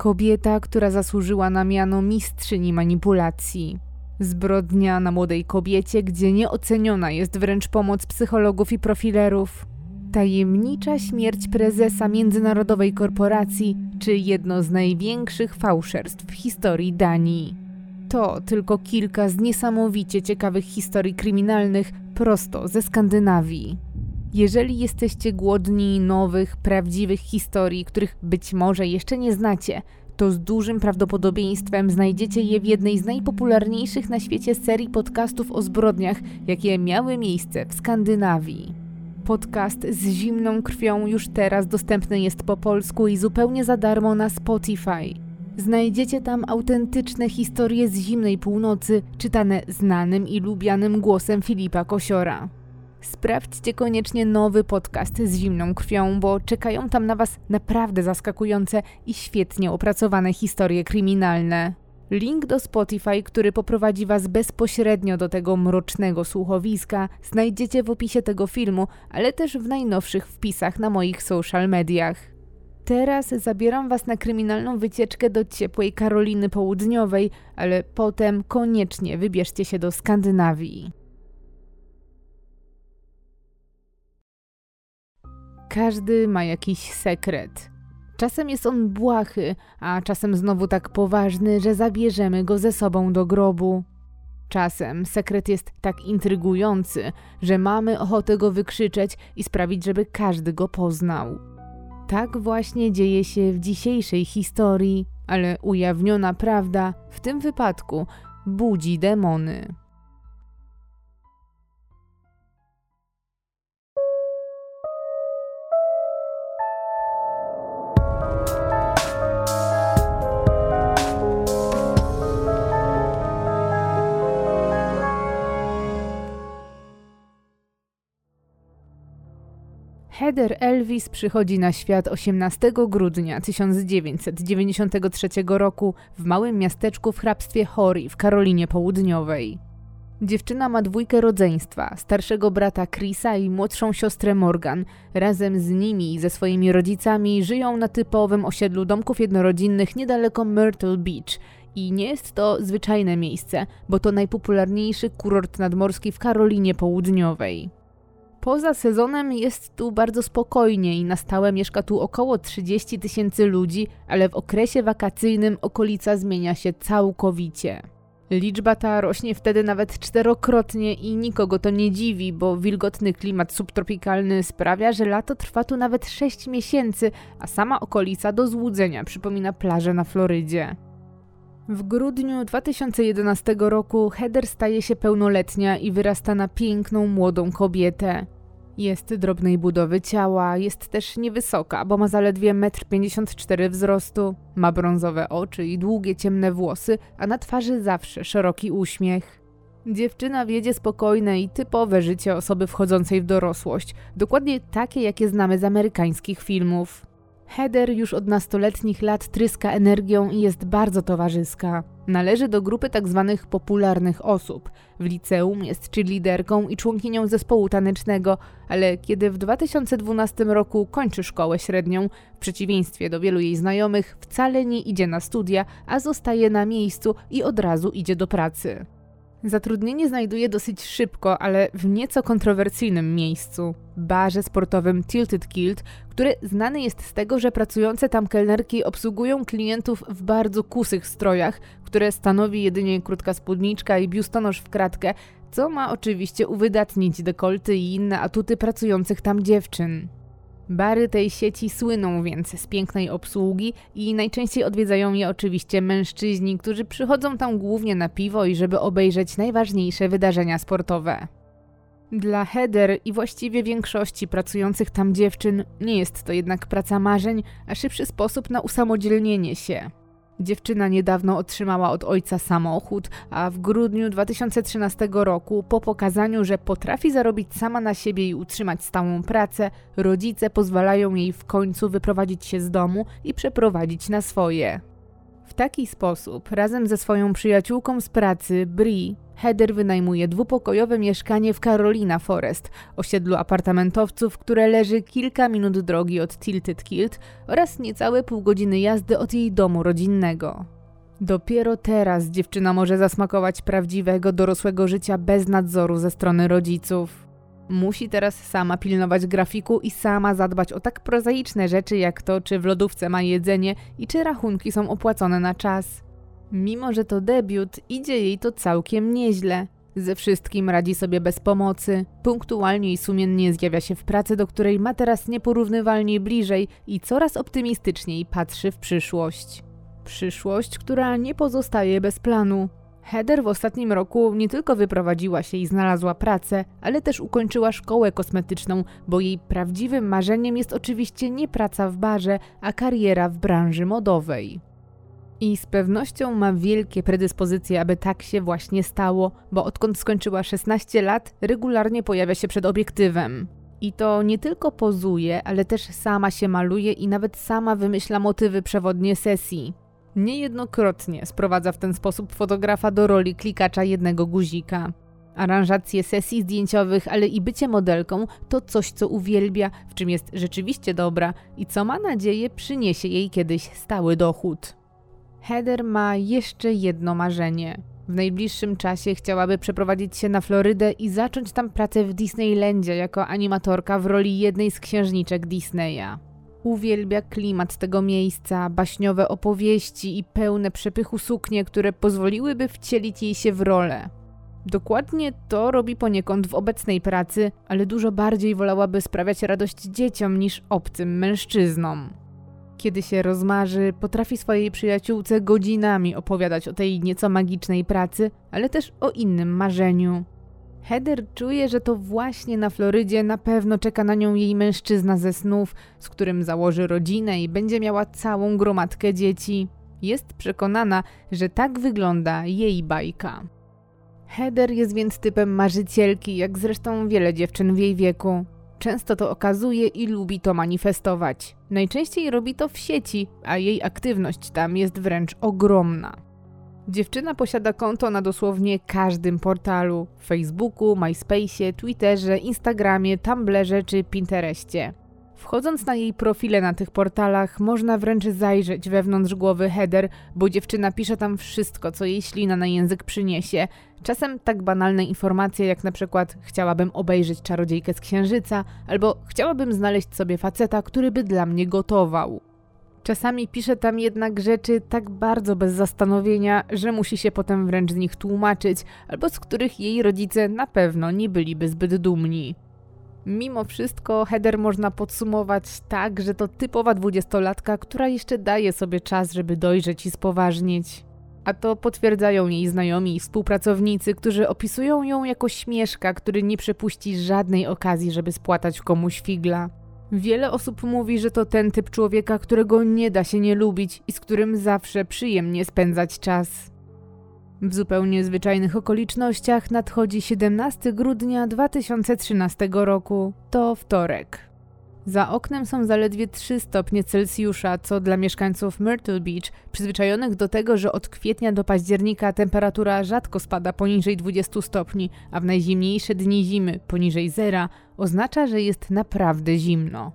Kobieta, która zasłużyła na miano mistrzyni manipulacji. Zbrodnia na młodej kobiecie, gdzie nieoceniona jest wręcz pomoc psychologów i profilerów. Tajemnicza śmierć prezesa międzynarodowej korporacji, czy jedno z największych fałszerstw w historii Danii. To tylko kilka z niesamowicie ciekawych historii kryminalnych prosto ze Skandynawii. Jeżeli jesteście głodni nowych, prawdziwych historii, których być może jeszcze nie znacie, to z dużym prawdopodobieństwem znajdziecie je w jednej z najpopularniejszych na świecie serii podcastów o zbrodniach, jakie miały miejsce w Skandynawii. Podcast z zimną krwią już teraz dostępny jest po polsku i zupełnie za darmo na Spotify. Znajdziecie tam autentyczne historie z zimnej północy, czytane znanym i lubianym głosem Filipa Kosiora. Sprawdźcie koniecznie nowy podcast z zimną krwią, bo czekają tam na Was naprawdę zaskakujące i świetnie opracowane historie kryminalne. Link do Spotify, który poprowadzi Was bezpośrednio do tego mrocznego słuchowiska, znajdziecie w opisie tego filmu, ale też w najnowszych wpisach na moich social mediach. Teraz zabieram Was na kryminalną wycieczkę do ciepłej Karoliny Południowej, ale potem koniecznie wybierzcie się do Skandynawii. Każdy ma jakiś sekret. Czasem jest on błahy, a czasem znowu tak poważny, że zabierzemy go ze sobą do grobu. Czasem sekret jest tak intrygujący, że mamy ochotę go wykrzyczeć i sprawić, żeby każdy go poznał. Tak właśnie dzieje się w dzisiejszej historii, ale ujawniona prawda w tym wypadku budzi demony. Heather Elvis przychodzi na świat 18 grudnia 1993 roku w małym miasteczku w hrabstwie Hori w Karolinie Południowej. Dziewczyna ma dwójkę rodzeństwa, starszego brata Chrisa i młodszą siostrę Morgan. Razem z nimi i ze swoimi rodzicami żyją na typowym osiedlu domków jednorodzinnych niedaleko Myrtle Beach. I nie jest to zwyczajne miejsce, bo to najpopularniejszy kurort nadmorski w Karolinie Południowej. Poza sezonem jest tu bardzo spokojnie i na stałe mieszka tu około 30 tysięcy ludzi, ale w okresie wakacyjnym okolica zmienia się całkowicie. Liczba ta rośnie wtedy nawet czterokrotnie i nikogo to nie dziwi, bo wilgotny klimat subtropikalny sprawia, że lato trwa tu nawet 6 miesięcy, a sama okolica do złudzenia przypomina plażę na Florydzie. W grudniu 2011 roku Heather staje się pełnoletnia i wyrasta na piękną młodą kobietę. Jest drobnej budowy ciała, jest też niewysoka, bo ma zaledwie 1,54 m wzrostu, ma brązowe oczy i długie ciemne włosy, a na twarzy zawsze szeroki uśmiech. Dziewczyna wiedzie spokojne i typowe życie osoby wchodzącej w dorosłość, dokładnie takie, jakie znamy z amerykańskich filmów. Heather już od nastoletnich lat tryska energią i jest bardzo towarzyska. Należy do grupy tzw. Tak popularnych osób. W liceum jest cheerleaderką i członkinią zespołu tanecznego, ale kiedy w 2012 roku kończy szkołę średnią, w przeciwieństwie do wielu jej znajomych, wcale nie idzie na studia, a zostaje na miejscu i od razu idzie do pracy. Zatrudnienie znajduje dosyć szybko, ale w nieco kontrowersyjnym miejscu barze sportowym Tilted Kilt, który znany jest z tego, że pracujące tam kelnerki obsługują klientów w bardzo kusych strojach, które stanowi jedynie krótka spódniczka i biustonosz w kratkę, co ma oczywiście uwydatnić dekolty i inne atuty pracujących tam dziewczyn. Bary tej sieci słyną więc z pięknej obsługi i najczęściej odwiedzają je oczywiście mężczyźni, którzy przychodzą tam głównie na piwo i żeby obejrzeć najważniejsze wydarzenia sportowe. Dla Heather i właściwie większości pracujących tam dziewczyn nie jest to jednak praca marzeń, a szybszy sposób na usamodzielnienie się. Dziewczyna niedawno otrzymała od ojca samochód, a w grudniu 2013 roku, po pokazaniu, że potrafi zarobić sama na siebie i utrzymać stałą pracę, rodzice pozwalają jej w końcu wyprowadzić się z domu i przeprowadzić na swoje. W taki sposób, razem ze swoją przyjaciółką z pracy, Bri, Heather wynajmuje dwupokojowe mieszkanie w Carolina Forest, osiedlu apartamentowców, które leży kilka minut drogi od Tilted Kilt oraz niecałe pół godziny jazdy od jej domu rodzinnego. Dopiero teraz dziewczyna może zasmakować prawdziwego dorosłego życia bez nadzoru ze strony rodziców. Musi teraz sama pilnować grafiku i sama zadbać o tak prozaiczne rzeczy jak to, czy w lodówce ma jedzenie i czy rachunki są opłacone na czas. Mimo, że to debiut, idzie jej to całkiem nieźle. Ze wszystkim radzi sobie bez pomocy, punktualnie i sumiennie zjawia się w pracy, do której ma teraz nieporównywalnie bliżej i coraz optymistyczniej patrzy w przyszłość. Przyszłość, która nie pozostaje bez planu. Heather w ostatnim roku nie tylko wyprowadziła się i znalazła pracę, ale też ukończyła szkołę kosmetyczną, bo jej prawdziwym marzeniem jest oczywiście nie praca w barze, a kariera w branży modowej. I z pewnością ma wielkie predyspozycje, aby tak się właśnie stało, bo odkąd skończyła 16 lat, regularnie pojawia się przed obiektywem. I to nie tylko pozuje, ale też sama się maluje i nawet sama wymyśla motywy przewodnie sesji. Niejednokrotnie sprowadza w ten sposób fotografa do roli klikacza jednego guzika. Aranżacje sesji zdjęciowych, ale i bycie modelką to coś, co uwielbia, w czym jest rzeczywiście dobra i co ma nadzieję przyniesie jej kiedyś stały dochód. Heather ma jeszcze jedno marzenie. W najbliższym czasie chciałaby przeprowadzić się na Florydę i zacząć tam pracę w Disneylandzie jako animatorka w roli jednej z księżniczek Disneya. Uwielbia klimat tego miejsca, baśniowe opowieści i pełne przepychu suknie, które pozwoliłyby wcielić jej się w rolę. Dokładnie to robi poniekąd w obecnej pracy, ale dużo bardziej wolałaby sprawiać radość dzieciom niż obcym mężczyznom. Kiedy się rozmarzy, potrafi swojej przyjaciółce godzinami opowiadać o tej nieco magicznej pracy, ale też o innym marzeniu. Heather czuje, że to właśnie na Florydzie na pewno czeka na nią jej mężczyzna ze snów, z którym założy rodzinę i będzie miała całą gromadkę dzieci. Jest przekonana, że tak wygląda jej bajka. Heather jest więc typem marzycielki, jak zresztą wiele dziewczyn w jej wieku. Często to okazuje i lubi to manifestować. Najczęściej robi to w sieci, a jej aktywność tam jest wręcz ogromna. Dziewczyna posiada konto na dosłownie każdym portalu: Facebooku, MySpace, Twitterze, Instagramie, Tumblrze czy Pinterestie. Wchodząc na jej profile na tych portalach, można wręcz zajrzeć wewnątrz głowy Heather, bo dziewczyna pisze tam wszystko, co jej ślina na język przyniesie. Czasem tak banalne informacje, jak na przykład chciałabym obejrzeć czarodziejkę z księżyca, albo chciałabym znaleźć sobie faceta, który by dla mnie gotował. Czasami pisze tam jednak rzeczy tak bardzo bez zastanowienia, że musi się potem wręcz z nich tłumaczyć, albo z których jej rodzice na pewno nie byliby zbyt dumni. Mimo wszystko Heather można podsumować tak, że to typowa dwudziestolatka, która jeszcze daje sobie czas, żeby dojrzeć i spoważnieć. A to potwierdzają jej znajomi i współpracownicy, którzy opisują ją jako śmieszka, który nie przepuści żadnej okazji, żeby spłatać komuś figla. Wiele osób mówi, że to ten typ człowieka, którego nie da się nie lubić i z którym zawsze przyjemnie spędzać czas. W zupełnie zwyczajnych okolicznościach nadchodzi 17 grudnia 2013 roku. To wtorek. Za oknem są zaledwie 3 stopnie Celsjusza, co dla mieszkańców Myrtle Beach, przyzwyczajonych do tego, że od kwietnia do października temperatura rzadko spada poniżej 20 stopni, a w najzimniejsze dni zimy poniżej zera, oznacza, że jest naprawdę zimno.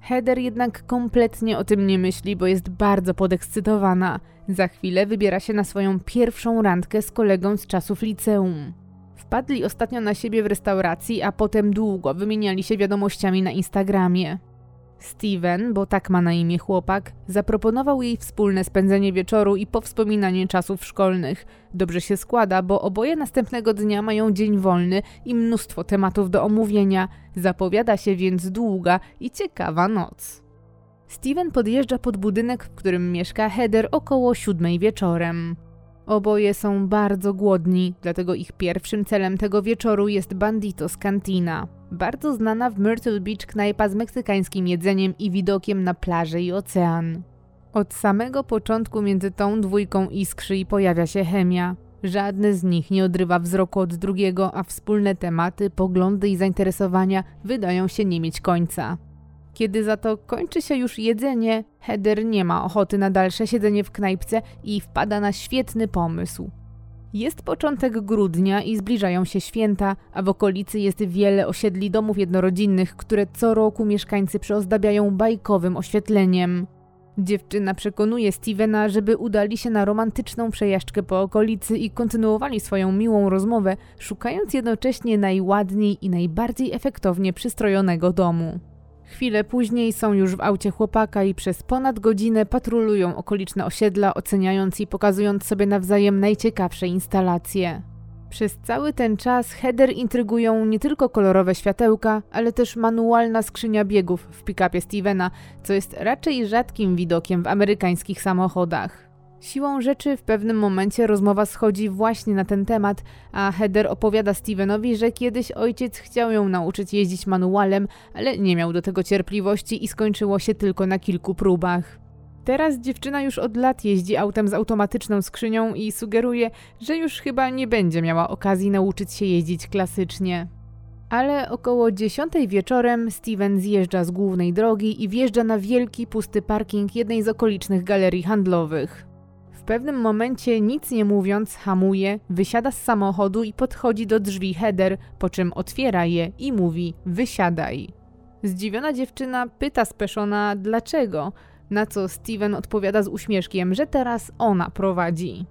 Heather jednak kompletnie o tym nie myśli, bo jest bardzo podekscytowana. Za chwilę wybiera się na swoją pierwszą randkę z kolegą z czasów liceum. Wpadli ostatnio na siebie w restauracji, a potem długo wymieniali się wiadomościami na Instagramie. Steven, bo tak ma na imię chłopak, zaproponował jej wspólne spędzenie wieczoru i powspominanie czasów szkolnych. Dobrze się składa, bo oboje następnego dnia mają dzień wolny i mnóstwo tematów do omówienia. Zapowiada się więc długa i ciekawa noc. Steven podjeżdża pod budynek, w którym mieszka Heather około siódmej wieczorem. Oboje są bardzo głodni, dlatego ich pierwszym celem tego wieczoru jest Banditos Cantina. Bardzo znana w Myrtle Beach knajpa z meksykańskim jedzeniem i widokiem na plażę i ocean. Od samego początku między tą dwójką iskrzy i pojawia się chemia. Żadny z nich nie odrywa wzroku od drugiego, a wspólne tematy, poglądy i zainteresowania wydają się nie mieć końca. Kiedy za to kończy się już jedzenie, Heather nie ma ochoty na dalsze siedzenie w knajpce i wpada na świetny pomysł. Jest początek grudnia i zbliżają się święta, a w okolicy jest wiele osiedli domów jednorodzinnych, które co roku mieszkańcy przyozdabiają bajkowym oświetleniem. Dziewczyna przekonuje Stevena, żeby udali się na romantyczną przejażdżkę po okolicy i kontynuowali swoją miłą rozmowę, szukając jednocześnie najładniej i najbardziej efektownie przystrojonego domu. Chwilę później są już w aucie chłopaka i przez ponad godzinę patrolują okoliczne osiedla, oceniając i pokazując sobie nawzajem najciekawsze instalacje. Przez cały ten czas header intrygują nie tylko kolorowe światełka, ale też manualna skrzynia biegów w pick-upie Stevena, co jest raczej rzadkim widokiem w amerykańskich samochodach. Siłą rzeczy w pewnym momencie rozmowa schodzi właśnie na ten temat, a Heather opowiada Stevenowi, że kiedyś ojciec chciał ją nauczyć jeździć manualem, ale nie miał do tego cierpliwości i skończyło się tylko na kilku próbach. Teraz dziewczyna już od lat jeździ autem z automatyczną skrzynią i sugeruje, że już chyba nie będzie miała okazji nauczyć się jeździć klasycznie. Ale około 10 wieczorem Steven zjeżdża z głównej drogi i wjeżdża na wielki pusty parking jednej z okolicznych galerii handlowych. Pewnym momencie, nic nie mówiąc, hamuje, wysiada z samochodu i podchodzi do drzwi Heather, po czym otwiera je i mówi: Wysiadaj. Zdziwiona dziewczyna pyta speszona dlaczego, na co Steven odpowiada z uśmieszkiem, że teraz ona prowadzi.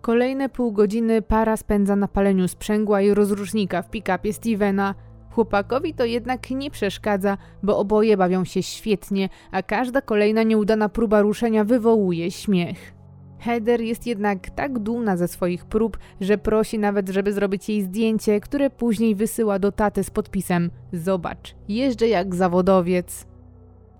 Kolejne pół godziny para spędza na paleniu sprzęgła i rozrusznika w pick-upie Stevena. Chłopakowi to jednak nie przeszkadza, bo oboje bawią się świetnie, a każda kolejna nieudana próba ruszenia wywołuje śmiech. Heather jest jednak tak dumna ze swoich prób, że prosi nawet, żeby zrobić jej zdjęcie, które później wysyła do taty z podpisem: Zobacz, jeżdżę jak zawodowiec.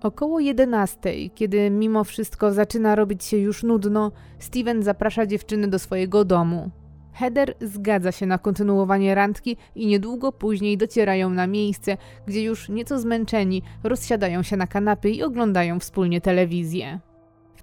Około 11, kiedy mimo wszystko zaczyna robić się już nudno, Steven zaprasza dziewczyny do swojego domu. Heather zgadza się na kontynuowanie randki i niedługo później docierają na miejsce, gdzie już nieco zmęczeni rozsiadają się na kanapy i oglądają wspólnie telewizję.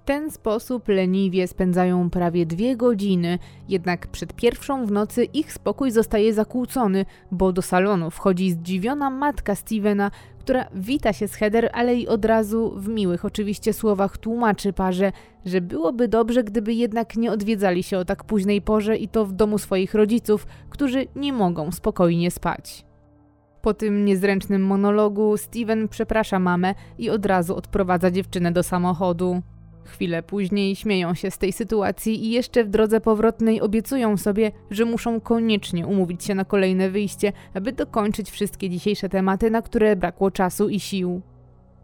W ten sposób leniwie spędzają prawie dwie godziny, jednak przed pierwszą w nocy ich spokój zostaje zakłócony, bo do salonu wchodzi zdziwiona matka Stevena, która wita się z Heather, ale i od razu w miłych oczywiście słowach tłumaczy parze, że byłoby dobrze, gdyby jednak nie odwiedzali się o tak późnej porze i to w domu swoich rodziców, którzy nie mogą spokojnie spać. Po tym niezręcznym monologu Steven przeprasza mamę i od razu odprowadza dziewczynę do samochodu. Chwilę później śmieją się z tej sytuacji i jeszcze w drodze powrotnej obiecują sobie, że muszą koniecznie umówić się na kolejne wyjście, aby dokończyć wszystkie dzisiejsze tematy, na które brakło czasu i sił.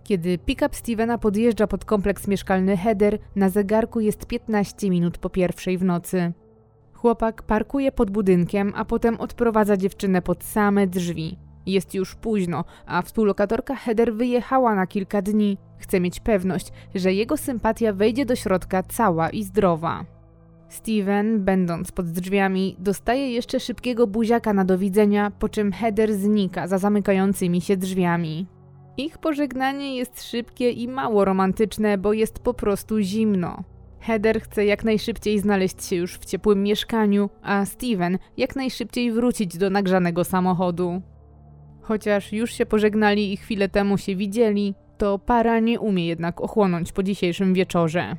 Kiedy pick-up Stevena podjeżdża pod kompleks mieszkalny Heather, na zegarku jest 15 minut po pierwszej w nocy. Chłopak parkuje pod budynkiem, a potem odprowadza dziewczynę pod same drzwi. Jest już późno, a współlokatorka Heather wyjechała na kilka dni. Chce mieć pewność, że jego sympatia wejdzie do środka cała i zdrowa. Steven, będąc pod drzwiami, dostaje jeszcze szybkiego buziaka na do widzenia, po czym Heather znika za zamykającymi się drzwiami. Ich pożegnanie jest szybkie i mało romantyczne, bo jest po prostu zimno. Heather chce jak najszybciej znaleźć się już w ciepłym mieszkaniu, a Steven jak najszybciej wrócić do nagrzanego samochodu. Chociaż już się pożegnali i chwilę temu się widzieli, to para nie umie jednak ochłonąć po dzisiejszym wieczorze.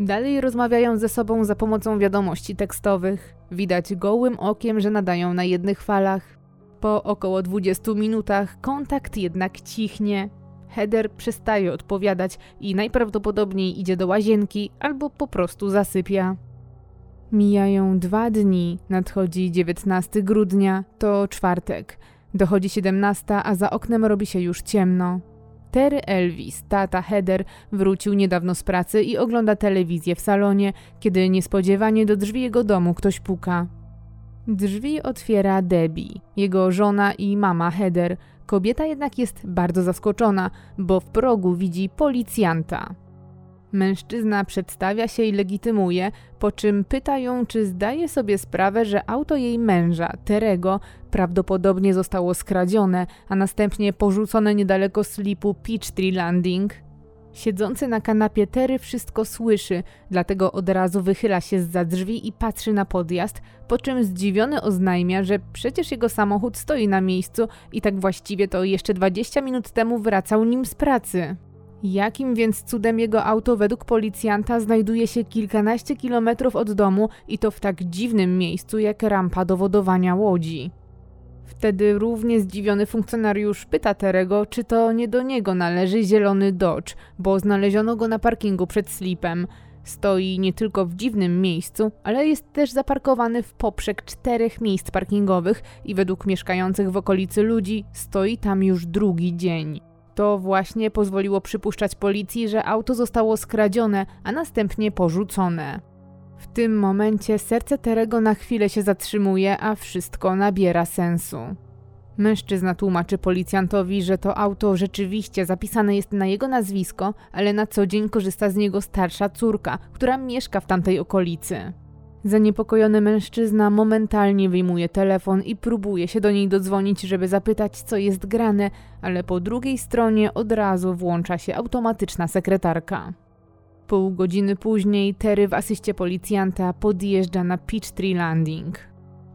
Dalej rozmawiają ze sobą za pomocą wiadomości tekstowych. Widać gołym okiem, że nadają na jednych falach. Po około 20 minutach kontakt jednak cichnie. Heather przestaje odpowiadać i najprawdopodobniej idzie do łazienki albo po prostu zasypia. Mijają dwa dni, nadchodzi 19 grudnia, to czwartek. Dochodzi 17, a za oknem robi się już ciemno. Terry Elvis, tata Heather, wrócił niedawno z pracy i ogląda telewizję w salonie, kiedy niespodziewanie do drzwi jego domu ktoś puka. Drzwi otwiera Debbie, jego żona i mama Heather. Kobieta jednak jest bardzo zaskoczona, bo w progu widzi policjanta. Mężczyzna przedstawia się i legitymuje, po czym pyta ją, czy zdaje sobie sprawę, że auto jej męża, Terego, prawdopodobnie zostało skradzione, a następnie porzucone niedaleko slipu Peachtree Landing. Siedzący na kanapie Terry wszystko słyszy, dlatego od razu wychyla się za drzwi i patrzy na podjazd, po czym zdziwiony oznajmia, że przecież jego samochód stoi na miejscu i tak właściwie to jeszcze 20 minut temu wracał nim z pracy. Jakim więc cudem jego auto według policjanta znajduje się kilkanaście kilometrów od domu i to w tak dziwnym miejscu jak rampa do wodowania łodzi? Wtedy równie zdziwiony funkcjonariusz pyta Terego, czy to nie do niego należy zielony Dodge, bo znaleziono go na parkingu przed slipem. Stoi nie tylko w dziwnym miejscu, ale jest też zaparkowany w poprzek czterech miejsc parkingowych i według mieszkających w okolicy ludzi stoi tam już drugi dzień. To właśnie pozwoliło przypuszczać policji, że auto zostało skradzione, a następnie porzucone. W tym momencie serce Terego na chwilę się zatrzymuje, a wszystko nabiera sensu. Mężczyzna tłumaczy policjantowi, że to auto rzeczywiście zapisane jest na jego nazwisko, ale na co dzień korzysta z niego starsza córka, która mieszka w tamtej okolicy. Zaniepokojony mężczyzna momentalnie wyjmuje telefon i próbuje się do niej dodzwonić, żeby zapytać, co jest grane, ale po drugiej stronie od razu włącza się automatyczna sekretarka. Pół godziny później Terry w asyście policjanta podjeżdża na Peachtree Landing.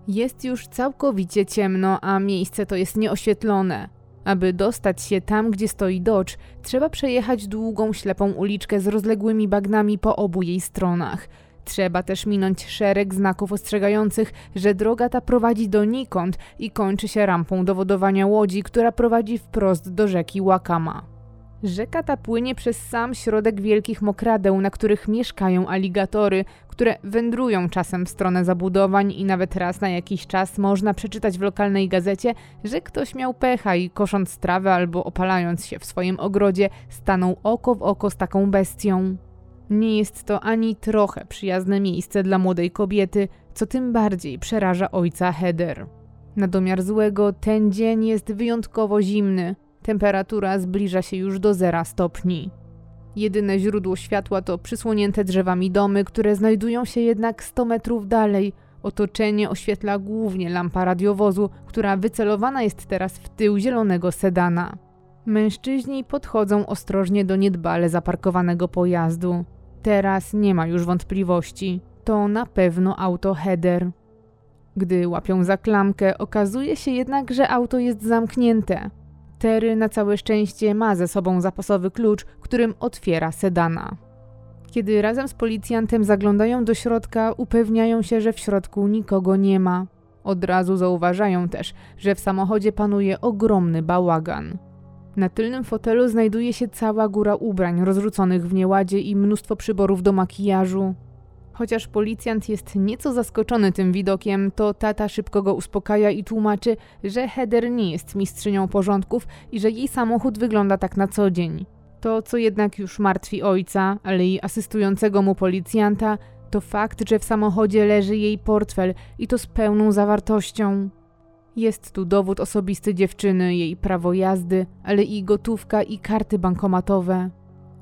Jest już całkowicie ciemno, a miejsce to jest nieoświetlone. Aby dostać się tam, gdzie stoi Dodge, trzeba przejechać długą, ślepą uliczkę z rozległymi bagnami po obu jej stronach. Trzeba też minąć szereg znaków ostrzegających, że droga ta prowadzi donikąd i kończy się rampą do wodowania łodzi, która prowadzi wprost do rzeki Wakama. Rzeka ta płynie przez sam środek wielkich mokradeł, na których mieszkają aligatory, które wędrują czasem w stronę zabudowań i nawet raz na jakiś czas można przeczytać w lokalnej gazecie, że ktoś miał pecha i kosząc trawę albo opalając się w swoim ogrodzie stanął oko w oko z taką bestią. Nie jest to ani trochę przyjazne miejsce dla młodej kobiety, co tym bardziej przeraża ojca Heather. Na domiar złego ten dzień jest wyjątkowo zimny, Temperatura zbliża się już do zera stopni. Jedyne źródło światła to przysłonięte drzewami domy, które znajdują się jednak 100 metrów dalej. Otoczenie oświetla głównie lampa radiowozu, która wycelowana jest teraz w tył zielonego sedana. Mężczyźni podchodzą ostrożnie do niedbale zaparkowanego pojazdu. Teraz nie ma już wątpliwości. To na pewno auto header. Gdy łapią za klamkę, okazuje się jednak, że auto jest zamknięte. Terry na całe szczęście ma ze sobą zapasowy klucz, którym otwiera sedana. Kiedy razem z policjantem zaglądają do środka, upewniają się, że w środku nikogo nie ma. Od razu zauważają też, że w samochodzie panuje ogromny bałagan. Na tylnym fotelu znajduje się cała góra ubrań rozrzuconych w nieładzie i mnóstwo przyborów do makijażu. Chociaż policjant jest nieco zaskoczony tym widokiem, to tata szybko go uspokaja i tłumaczy, że Heather nie jest mistrzynią porządków i że jej samochód wygląda tak na co dzień. To, co jednak już martwi ojca, ale i asystującego mu policjanta, to fakt, że w samochodzie leży jej portfel i to z pełną zawartością. Jest tu dowód osobisty dziewczyny, jej prawo jazdy, ale i gotówka i karty bankomatowe.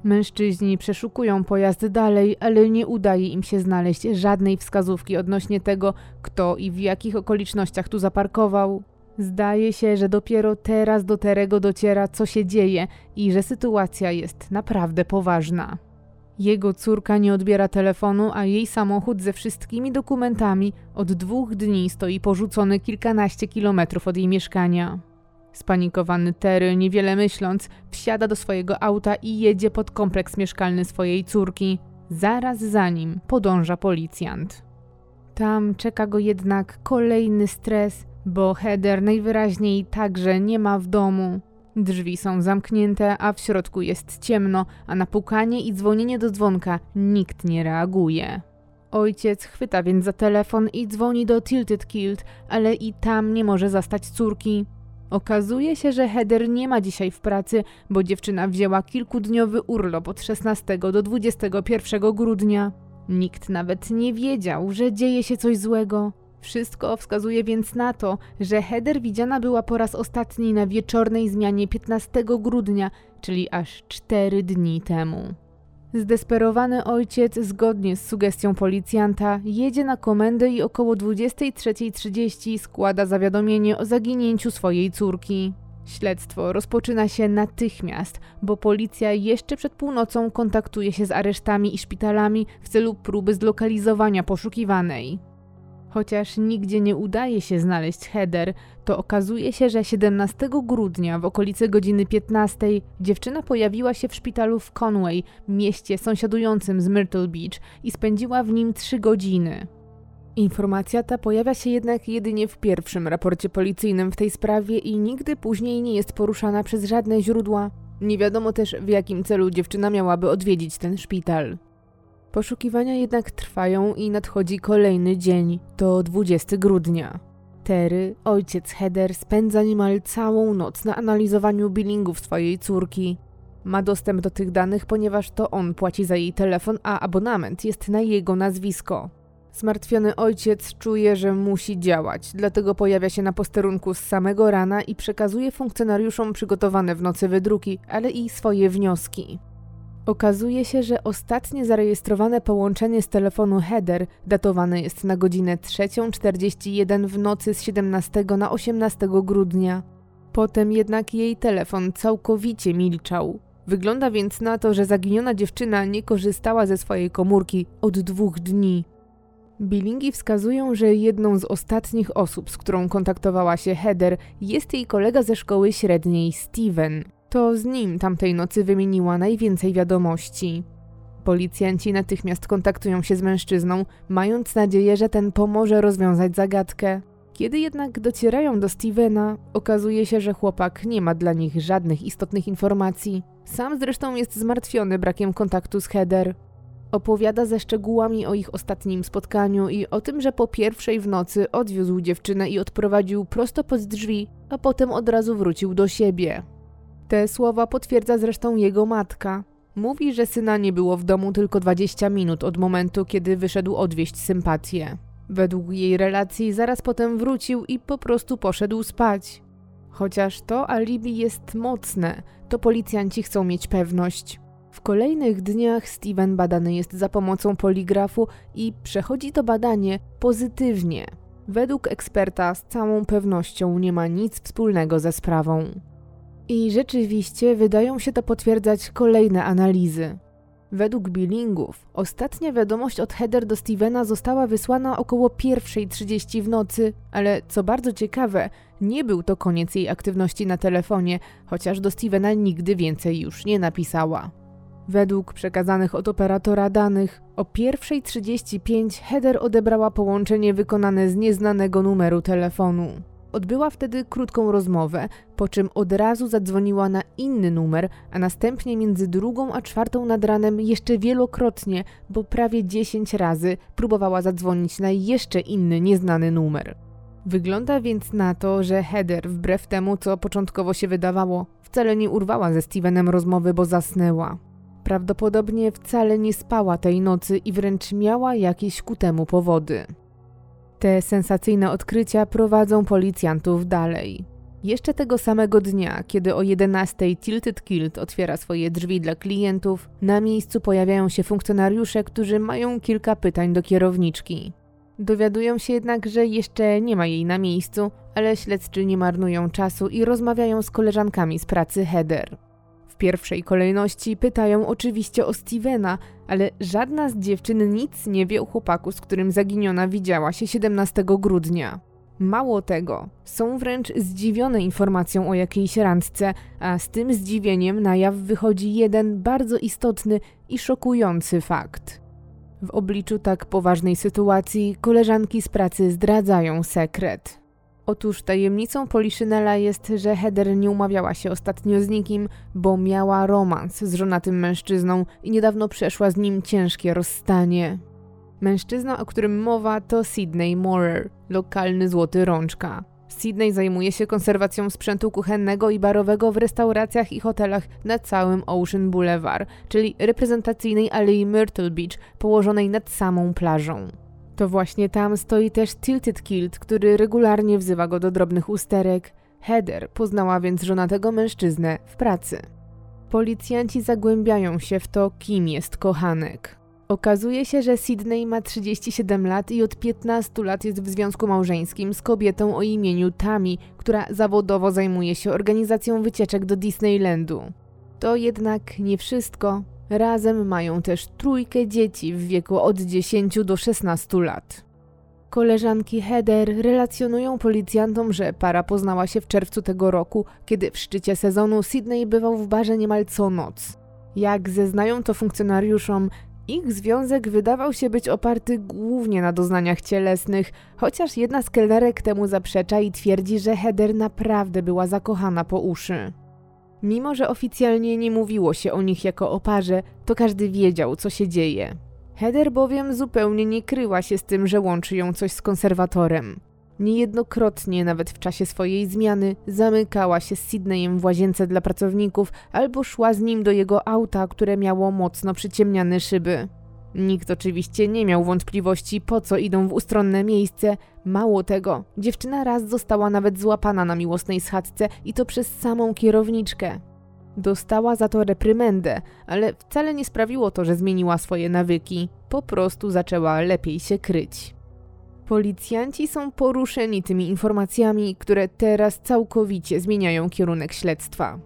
Mężczyźni przeszukują pojazd dalej, ale nie udaje im się znaleźć żadnej wskazówki odnośnie tego, kto i w jakich okolicznościach tu zaparkował. Zdaje się, że dopiero teraz do Terego dociera, co się dzieje i że sytuacja jest naprawdę poważna. Jego córka nie odbiera telefonu, a jej samochód ze wszystkimi dokumentami od dwóch dni stoi porzucony kilkanaście kilometrów od jej mieszkania. Spanikowany Terry, niewiele myśląc, wsiada do swojego auta i jedzie pod kompleks mieszkalny swojej córki. Zaraz za nim podąża policjant. Tam czeka go jednak kolejny stres, bo Heather najwyraźniej także nie ma w domu. Drzwi są zamknięte, a w środku jest ciemno, a na pukanie i dzwonienie do dzwonka nikt nie reaguje. Ojciec chwyta więc za telefon i dzwoni do Tilted Kilt, ale i tam nie może zastać córki. Okazuje się, że Heather nie ma dzisiaj w pracy, bo dziewczyna wzięła kilkudniowy urlop od 16 do 21 grudnia. Nikt nawet nie wiedział, że dzieje się coś złego. Wszystko wskazuje więc na to, że Heather widziana była po raz ostatni na wieczornej zmianie 15 grudnia, czyli aż 4 dni temu. Zdesperowany ojciec, zgodnie z sugestią policjanta, jedzie na komendę i około 23.30 składa zawiadomienie o zaginięciu swojej córki. Śledztwo rozpoczyna się natychmiast, bo policja jeszcze przed północą kontaktuje się z aresztami i szpitalami w celu próby zlokalizowania poszukiwanej. Chociaż nigdzie nie udaje się znaleźć Heather, to okazuje się, że 17 grudnia w okolicy godziny 15 dziewczyna pojawiła się w szpitalu w Conway, mieście sąsiadującym z Myrtle Beach i spędziła w nim 3 godziny. Informacja ta pojawia się jednak jedynie w pierwszym raporcie policyjnym w tej sprawie i nigdy później nie jest poruszana przez żadne źródła. Nie wiadomo też w jakim celu dziewczyna miałaby odwiedzić ten szpital. Poszukiwania jednak trwają i nadchodzi kolejny dzień, to 20 grudnia. Terry, ojciec Heather, spędza niemal całą noc na analizowaniu billingów swojej córki. Ma dostęp do tych danych, ponieważ to on płaci za jej telefon, a abonament jest na jego nazwisko. Zmartwiony ojciec czuje, że musi działać, dlatego pojawia się na posterunku z samego rana i przekazuje funkcjonariuszom przygotowane w nocy wydruki, ale i swoje wnioski. Okazuje się, że ostatnie zarejestrowane połączenie z telefonu Heather datowane jest na godzinę 3.41 w nocy z 17 na 18 grudnia. Potem jednak jej telefon całkowicie milczał. Wygląda więc na to, że zaginiona dziewczyna nie korzystała ze swojej komórki od dwóch dni. Billingi wskazują, że jedną z ostatnich osób, z którą kontaktowała się Heather, jest jej kolega ze szkoły średniej Steven. To z nim tamtej nocy wymieniła najwięcej wiadomości. Policjanci natychmiast kontaktują się z mężczyzną, mając nadzieję, że ten pomoże rozwiązać zagadkę. Kiedy jednak docierają do Stevena, okazuje się, że chłopak nie ma dla nich żadnych istotnych informacji. Sam zresztą jest zmartwiony brakiem kontaktu z Heather. Opowiada ze szczegółami o ich ostatnim spotkaniu i o tym, że po pierwszej w nocy odwiózł dziewczynę i odprowadził prosto pod drzwi, a potem od razu wrócił do siebie. Te słowa potwierdza zresztą jego matka. Mówi, że syna nie było w domu tylko 20 minut od momentu, kiedy wyszedł odwieźć sympatię. Według jej relacji zaraz potem wrócił i po prostu poszedł spać. Chociaż to alibi jest mocne, to policjanci chcą mieć pewność. W kolejnych dniach Steven badany jest za pomocą poligrafu i przechodzi to badanie pozytywnie. Według eksperta z całą pewnością nie ma nic wspólnego ze sprawą. I rzeczywiście wydają się to potwierdzać kolejne analizy. Według billingów, ostatnia wiadomość od Heather do Stevena została wysłana około 1.30 w nocy, ale co bardzo ciekawe, nie był to koniec jej aktywności na telefonie, chociaż do Stevena nigdy więcej już nie napisała. Według przekazanych od operatora danych, o 1.35 Heather odebrała połączenie wykonane z nieznanego numeru telefonu. Odbyła wtedy krótką rozmowę, po czym od razu zadzwoniła na inny numer, a następnie między drugą a czwartą nad ranem jeszcze wielokrotnie, bo prawie 10 razy próbowała zadzwonić na jeszcze inny nieznany numer. Wygląda więc na to, że Heather, wbrew temu co początkowo się wydawało, wcale nie urwała ze Stevenem rozmowy, bo zasnęła. Prawdopodobnie wcale nie spała tej nocy i wręcz miała jakieś ku temu powody. Te sensacyjne odkrycia prowadzą policjantów dalej. Jeszcze tego samego dnia, kiedy o 11 Tilted Kilt otwiera swoje drzwi dla klientów, na miejscu pojawiają się funkcjonariusze, którzy mają kilka pytań do kierowniczki. Dowiadują się jednak, że jeszcze nie ma jej na miejscu, ale śledczy nie marnują czasu i rozmawiają z koleżankami z pracy Heather pierwszej kolejności pytają oczywiście o Stevena, ale żadna z dziewczyn nic nie wie o chłopaku, z którym zaginiona widziała się 17 grudnia. Mało tego, są wręcz zdziwione informacją o jakiejś randce, a z tym zdziwieniem na jaw wychodzi jeden bardzo istotny i szokujący fakt. W obliczu tak poważnej sytuacji koleżanki z pracy zdradzają sekret. Otóż tajemnicą Poliszynela jest, że Heather nie umawiała się ostatnio z nikim, bo miała romans z żonatym mężczyzną i niedawno przeszła z nim ciężkie rozstanie. Mężczyzna, o którym mowa, to Sydney Moorer, lokalny złoty rączka. Sydney zajmuje się konserwacją sprzętu kuchennego i barowego w restauracjach i hotelach na całym Ocean Boulevard, czyli reprezentacyjnej alei Myrtle Beach, położonej nad samą plażą. To właśnie tam stoi też Tilted Kilt, który regularnie wzywa go do drobnych usterek. Heather poznała więc żonatego mężczyznę w pracy. Policjanci zagłębiają się w to, kim jest kochanek. Okazuje się, że Sydney ma 37 lat i od 15 lat jest w związku małżeńskim z kobietą o imieniu Tami, która zawodowo zajmuje się organizacją wycieczek do Disneylandu. To jednak nie wszystko. Razem mają też trójkę dzieci w wieku od 10 do 16 lat. Koleżanki Heather relacjonują policjantom, że para poznała się w czerwcu tego roku, kiedy w szczycie sezonu Sydney bywał w barze niemal co noc. Jak zeznają to funkcjonariuszom, ich związek wydawał się być oparty głównie na doznaniach cielesnych, chociaż jedna z kelnerek temu zaprzecza i twierdzi, że Heather naprawdę była zakochana po uszy. Mimo, że oficjalnie nie mówiło się o nich jako o parze, to każdy wiedział, co się dzieje. Heather bowiem zupełnie nie kryła się z tym, że łączy ją coś z konserwatorem. Niejednokrotnie, nawet w czasie swojej zmiany, zamykała się z Sydneyem w łazience dla pracowników albo szła z nim do jego auta, które miało mocno przyciemniane szyby. Nikt oczywiście nie miał wątpliwości, po co idą w ustronne miejsce. Mało tego, dziewczyna raz została nawet złapana na miłosnej schadzce i to przez samą kierowniczkę. Dostała za to reprymendę, ale wcale nie sprawiło to, że zmieniła swoje nawyki. Po prostu zaczęła lepiej się kryć. Policjanci są poruszeni tymi informacjami, które teraz całkowicie zmieniają kierunek śledztwa.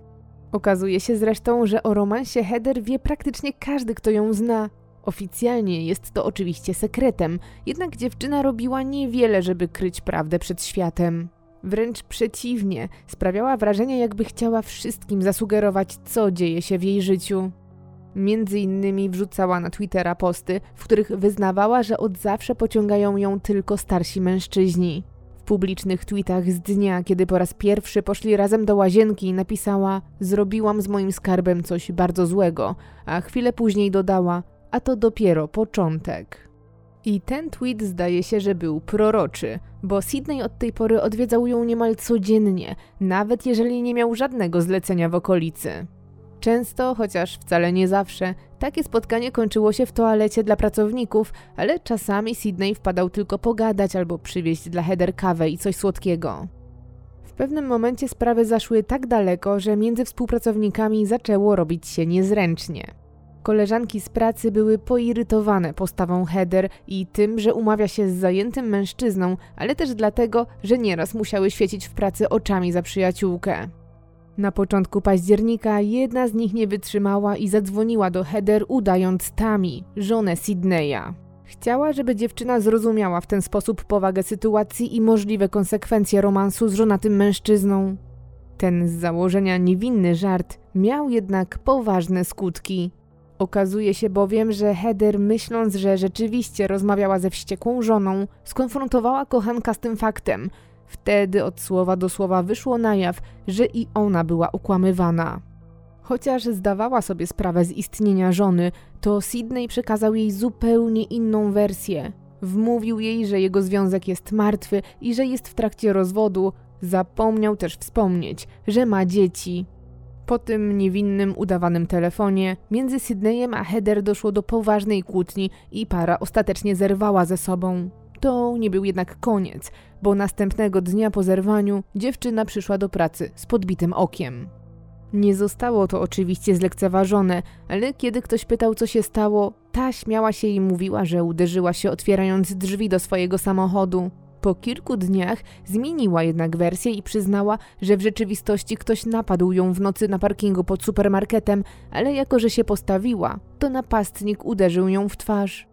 Okazuje się zresztą, że o romansie Heather wie praktycznie każdy, kto ją zna. Oficjalnie jest to oczywiście sekretem, jednak dziewczyna robiła niewiele, żeby kryć prawdę przed światem. Wręcz przeciwnie, sprawiała wrażenie, jakby chciała wszystkim zasugerować, co dzieje się w jej życiu. Między innymi wrzucała na Twittera posty, w których wyznawała, że od zawsze pociągają ją tylko starsi mężczyźni. W publicznych tweetach z dnia, kiedy po raz pierwszy poszli razem do łazienki, napisała: Zrobiłam z moim skarbem coś bardzo złego, a chwilę później dodała: A to dopiero początek. I ten tweet zdaje się, że był proroczy, bo Sydney od tej pory odwiedzał ją niemal codziennie, nawet jeżeli nie miał żadnego zlecenia w okolicy. Często, chociaż wcale nie zawsze, takie spotkanie kończyło się w toalecie dla pracowników, ale czasami Sydney wpadał tylko pogadać albo przywieźć dla Heather kawę i coś słodkiego. W pewnym momencie sprawy zaszły tak daleko, że między współpracownikami zaczęło robić się niezręcznie. Koleżanki z pracy były poirytowane postawą Heather i tym, że umawia się z zajętym mężczyzną, ale też dlatego, że nieraz musiały świecić w pracy oczami za przyjaciółkę. Na początku października jedna z nich nie wytrzymała i zadzwoniła do Heather, udając Tami, żonę Sydneya. Chciała, żeby dziewczyna zrozumiała w ten sposób powagę sytuacji i możliwe konsekwencje romansu z żonatym mężczyzną. Ten z założenia niewinny żart miał jednak poważne skutki. Okazuje się bowiem, że Heather, myśląc, że rzeczywiście rozmawiała ze wściekłą żoną, skonfrontowała kochanka z tym faktem, Wtedy od słowa do słowa wyszło na jaw, że i ona była okłamywana. Chociaż zdawała sobie sprawę z istnienia żony, to Sydney przekazał jej zupełnie inną wersję. Wmówił jej, że jego związek jest martwy i że jest w trakcie rozwodu. Zapomniał też wspomnieć, że ma dzieci. Po tym niewinnym, udawanym telefonie między Sydneyem a Heather doszło do poważnej kłótni i para ostatecznie zerwała ze sobą. To nie był jednak koniec, bo następnego dnia po zerwaniu dziewczyna przyszła do pracy z podbitym okiem. Nie zostało to oczywiście zlekceważone, ale kiedy ktoś pytał, co się stało, ta śmiała się i mówiła, że uderzyła się otwierając drzwi do swojego samochodu. Po kilku dniach zmieniła jednak wersję i przyznała, że w rzeczywistości ktoś napadł ją w nocy na parkingu pod supermarketem, ale jako że się postawiła, to napastnik uderzył ją w twarz.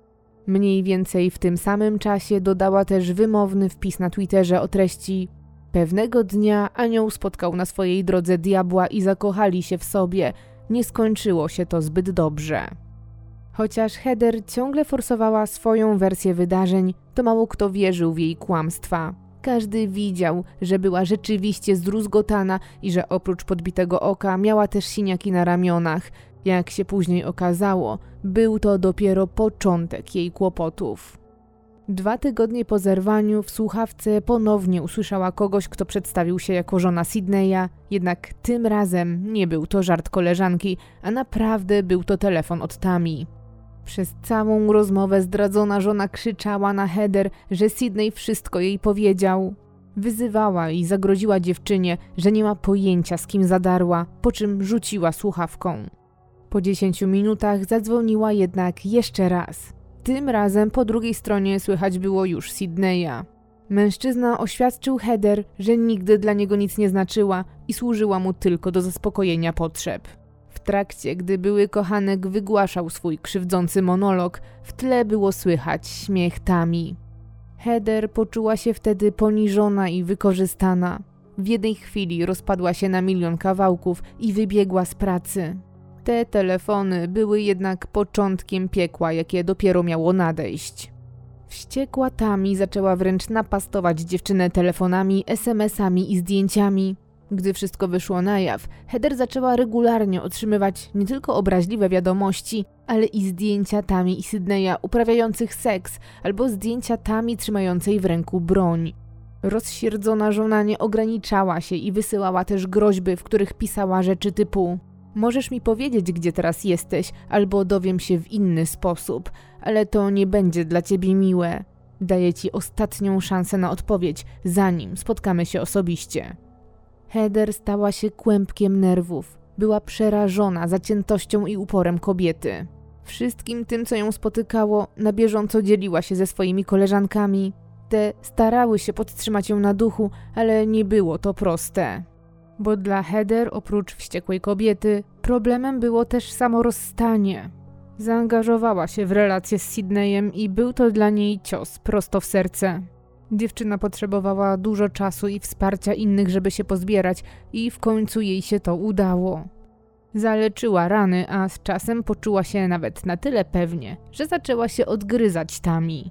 Mniej więcej w tym samym czasie dodała też wymowny wpis na Twitterze o treści Pewnego dnia anioł spotkał na swojej drodze diabła i zakochali się w sobie. Nie skończyło się to zbyt dobrze. Chociaż Heather ciągle forsowała swoją wersję wydarzeń, to mało kto wierzył w jej kłamstwa. Każdy widział, że była rzeczywiście zdruzgotana i że oprócz podbitego oka miała też siniaki na ramionach, jak się później okazało, był to dopiero początek jej kłopotów. Dwa tygodnie po zerwaniu w słuchawce ponownie usłyszała kogoś, kto przedstawił się jako żona Sydneya, jednak tym razem nie był to żart koleżanki, a naprawdę był to telefon od Tami. Przez całą rozmowę zdradzona żona krzyczała na Heather, że Sydney wszystko jej powiedział. Wyzywała i zagroziła dziewczynie, że nie ma pojęcia z kim zadarła, po czym rzuciła słuchawką. Po 10 minutach zadzwoniła jednak jeszcze raz. Tym razem po drugiej stronie słychać było już Sydneya. Mężczyzna oświadczył Heather, że nigdy dla niego nic nie znaczyła i służyła mu tylko do zaspokojenia potrzeb. Trakcie, gdy były kochanek wygłaszał swój krzywdzący monolog, w tle było słychać śmiech Tami. Heather poczuła się wtedy poniżona i wykorzystana. W jednej chwili rozpadła się na milion kawałków i wybiegła z pracy. Te telefony były jednak początkiem piekła, jakie dopiero miało nadejść. Wściekła Tami zaczęła wręcz napastować dziewczynę telefonami, SMS-ami i zdjęciami. Gdy wszystko wyszło na jaw, Heather zaczęła regularnie otrzymywać nie tylko obraźliwe wiadomości, ale i zdjęcia Tami i Sydneya uprawiających seks albo zdjęcia Tami trzymającej w ręku broń. Rozsierdzona żona nie ograniczała się i wysyłała też groźby, w których pisała rzeczy typu Możesz mi powiedzieć, gdzie teraz jesteś, albo dowiem się w inny sposób, ale to nie będzie dla ciebie miłe. Daję ci ostatnią szansę na odpowiedź, zanim spotkamy się osobiście. Heather stała się kłębkiem nerwów. Była przerażona zaciętością i uporem kobiety. Wszystkim tym, co ją spotykało, na bieżąco dzieliła się ze swoimi koleżankami. Te starały się podtrzymać ją na duchu, ale nie było to proste. Bo dla Heather, oprócz wściekłej kobiety, problemem było też samo rozstanie. Zaangażowała się w relację z Sydneyem i był to dla niej cios prosto w serce. Dziewczyna potrzebowała dużo czasu i wsparcia innych, żeby się pozbierać, i w końcu jej się to udało. Zaleczyła rany, a z czasem poczuła się nawet na tyle pewnie, że zaczęła się odgryzać tami.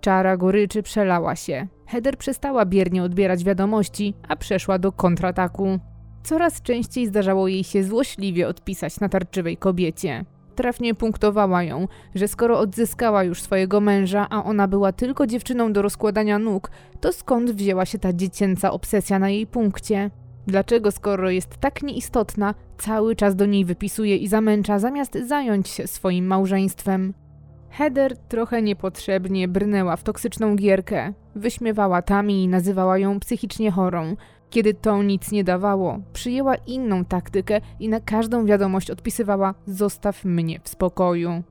Czara goryczy przelała się. Heather przestała biernie odbierać wiadomości, a przeszła do kontrataku. Coraz częściej zdarzało jej się złośliwie odpisać natarczywej kobiecie. Trafnie punktowała ją, że skoro odzyskała już swojego męża, a ona była tylko dziewczyną do rozkładania nóg, to skąd wzięła się ta dziecięca obsesja na jej punkcie? Dlaczego, skoro jest tak nieistotna, cały czas do niej wypisuje i zamęcza, zamiast zająć się swoim małżeństwem? Heather trochę niepotrzebnie brnęła w toksyczną gierkę. Wyśmiewała Tami i nazywała ją psychicznie chorą. Kiedy to nic nie dawało, przyjęła inną taktykę i na każdą wiadomość odpisywała: Zostaw mnie w spokoju.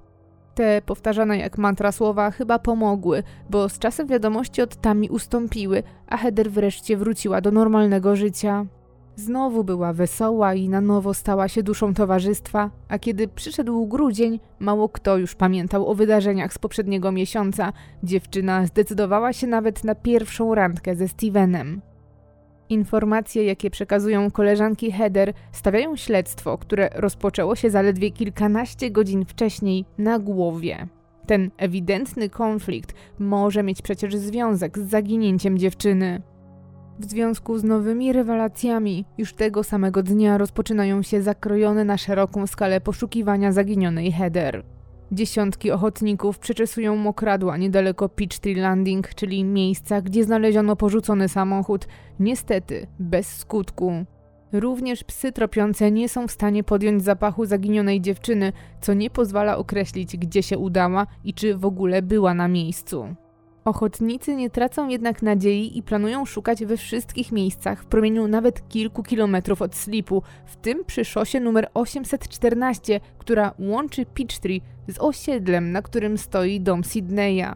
Te powtarzane jak mantra słowa chyba pomogły, bo z czasem wiadomości od Tami ustąpiły, a Heather wreszcie wróciła do normalnego życia. Znowu była wesoła i na nowo stała się duszą towarzystwa, a kiedy przyszedł grudzień, mało kto już pamiętał o wydarzeniach z poprzedniego miesiąca. Dziewczyna zdecydowała się nawet na pierwszą randkę ze Stevenem. Informacje, jakie przekazują koleżanki Heather, stawiają śledztwo, które rozpoczęło się zaledwie kilkanaście godzin wcześniej, na głowie. Ten ewidentny konflikt może mieć przecież związek z zaginięciem dziewczyny. W związku z nowymi rewelacjami, już tego samego dnia rozpoczynają się zakrojone na szeroką skalę poszukiwania zaginionej Heather. Dziesiątki ochotników przeczesują mokradła niedaleko Peachtree Landing, czyli miejsca, gdzie znaleziono porzucony samochód, niestety bez skutku. Również psy tropiące nie są w stanie podjąć zapachu zaginionej dziewczyny, co nie pozwala określić, gdzie się udała i czy w ogóle była na miejscu. Ochotnicy nie tracą jednak nadziei i planują szukać we wszystkich miejscach w promieniu nawet kilku kilometrów od slipu, w tym przy szosie numer 814, która łączy Peachtree z osiedlem, na którym stoi dom Sydneya.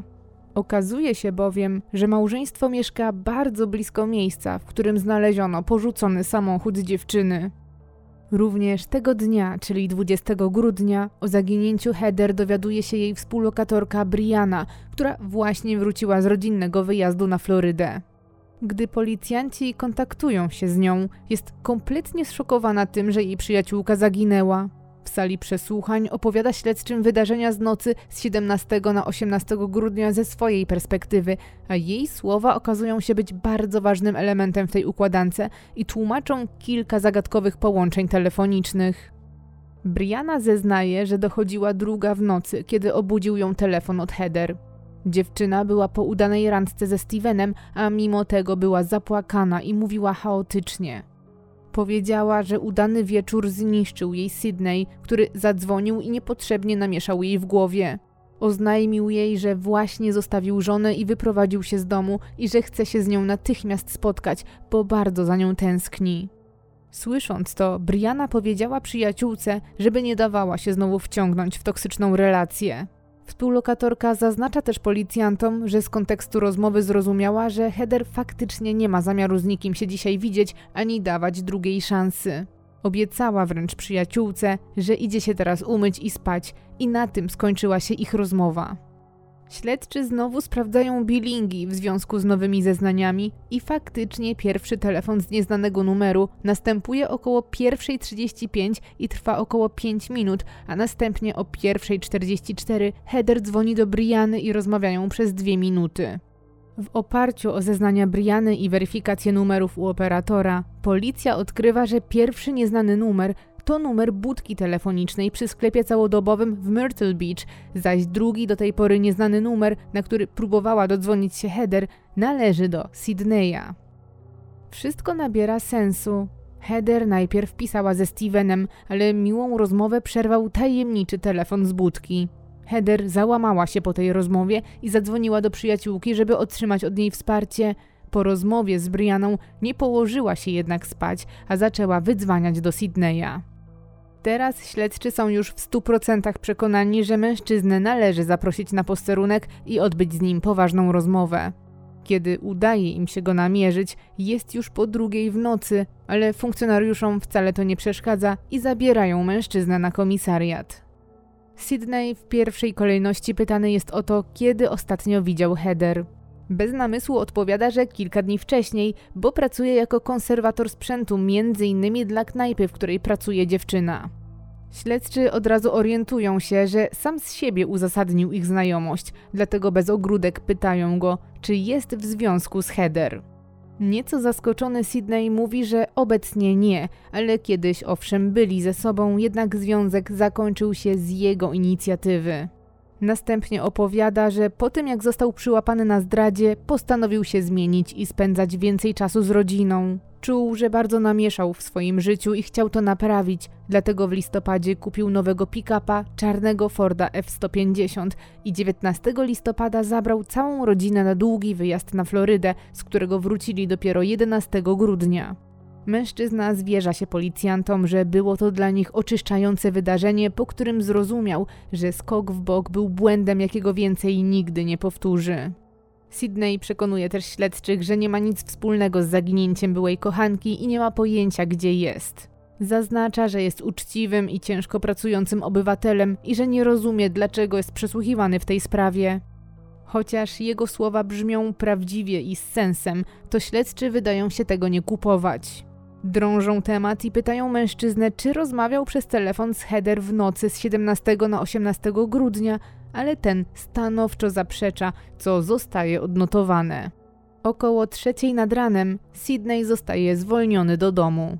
Okazuje się bowiem, że małżeństwo mieszka bardzo blisko miejsca, w którym znaleziono porzucony samochód dziewczyny. Również tego dnia, czyli 20 grudnia, o zaginięciu Heather dowiaduje się jej współlokatorka Brianna, która właśnie wróciła z rodzinnego wyjazdu na Florydę. Gdy policjanci kontaktują się z nią, jest kompletnie zszokowana tym, że jej przyjaciółka zaginęła. W sali przesłuchań opowiada śledczym wydarzenia z nocy z 17 na 18 grudnia ze swojej perspektywy, a jej słowa okazują się być bardzo ważnym elementem w tej układance i tłumaczą kilka zagadkowych połączeń telefonicznych. Brianna zeznaje, że dochodziła druga w nocy, kiedy obudził ją telefon od Heather. Dziewczyna była po udanej randce ze Stevenem, a mimo tego była zapłakana i mówiła chaotycznie. Powiedziała, że udany wieczór zniszczył jej Sydney, który zadzwonił i niepotrzebnie namieszał jej w głowie. Oznajmił jej, że właśnie zostawił żonę i wyprowadził się z domu i że chce się z nią natychmiast spotkać, bo bardzo za nią tęskni. Słysząc to, Brianna powiedziała przyjaciółce, żeby nie dawała się znowu wciągnąć w toksyczną relację. Współlokatorka zaznacza też policjantom, że z kontekstu rozmowy zrozumiała, że Heather faktycznie nie ma zamiaru z nikim się dzisiaj widzieć ani dawać drugiej szansy. Obiecała wręcz przyjaciółce, że idzie się teraz umyć i spać, i na tym skończyła się ich rozmowa. Śledczy znowu sprawdzają bilingi w związku z nowymi zeznaniami i faktycznie pierwszy telefon z nieznanego numeru następuje około 1.35 i trwa około 5 minut, a następnie o 1.44 Heather dzwoni do Briany i rozmawiają przez 2 minuty. W oparciu o zeznania Briany i weryfikację numerów u operatora, policja odkrywa, że pierwszy nieznany numer to numer budki telefonicznej przy sklepie całodobowym w Myrtle Beach, zaś drugi do tej pory nieznany numer, na który próbowała dodzwonić się Heather, należy do Sydneya. Wszystko nabiera sensu. Heather najpierw pisała ze Stevenem, ale miłą rozmowę przerwał tajemniczy telefon z budki. Heather załamała się po tej rozmowie i zadzwoniła do przyjaciółki, żeby otrzymać od niej wsparcie. Po rozmowie z Brianą nie położyła się jednak spać, a zaczęła wydzwaniać do Sydneya. Teraz śledczy są już w 100% przekonani, że mężczyznę należy zaprosić na posterunek i odbyć z nim poważną rozmowę. Kiedy udaje im się go namierzyć, jest już po drugiej w nocy, ale funkcjonariuszom wcale to nie przeszkadza i zabierają mężczyznę na komisariat. Sydney w pierwszej kolejności pytany jest o to, kiedy ostatnio widział Heather. Bez namysłu odpowiada, że kilka dni wcześniej, bo pracuje jako konserwator sprzętu, m.in. dla knajpy, w której pracuje dziewczyna. Śledczy od razu orientują się, że sam z siebie uzasadnił ich znajomość, dlatego bez ogródek pytają go, czy jest w związku z Heather. Nieco zaskoczony Sydney mówi, że obecnie nie, ale kiedyś owszem byli ze sobą, jednak związek zakończył się z jego inicjatywy. Następnie opowiada, że po tym jak został przyłapany na zdradzie, postanowił się zmienić i spędzać więcej czasu z rodziną. Czuł, że bardzo namieszał w swoim życiu i chciał to naprawić, dlatego w listopadzie kupił nowego pick-upa, czarnego Forda F-150 i 19 listopada zabrał całą rodzinę na długi wyjazd na Florydę, z którego wrócili dopiero 11 grudnia. Mężczyzna zwierza się policjantom, że było to dla nich oczyszczające wydarzenie, po którym zrozumiał, że skok w bok był błędem, jakiego więcej nigdy nie powtórzy. Sydney przekonuje też śledczych, że nie ma nic wspólnego z zaginięciem byłej kochanki i nie ma pojęcia, gdzie jest. Zaznacza, że jest uczciwym i ciężko pracującym obywatelem i że nie rozumie, dlaczego jest przesłuchiwany w tej sprawie. Chociaż jego słowa brzmią prawdziwie i z sensem, to śledczy wydają się tego nie kupować. Drążą temat i pytają mężczyznę, czy rozmawiał przez telefon z Heather w nocy z 17 na 18 grudnia, ale ten stanowczo zaprzecza, co zostaje odnotowane. Około trzeciej nad ranem Sydney zostaje zwolniony do domu.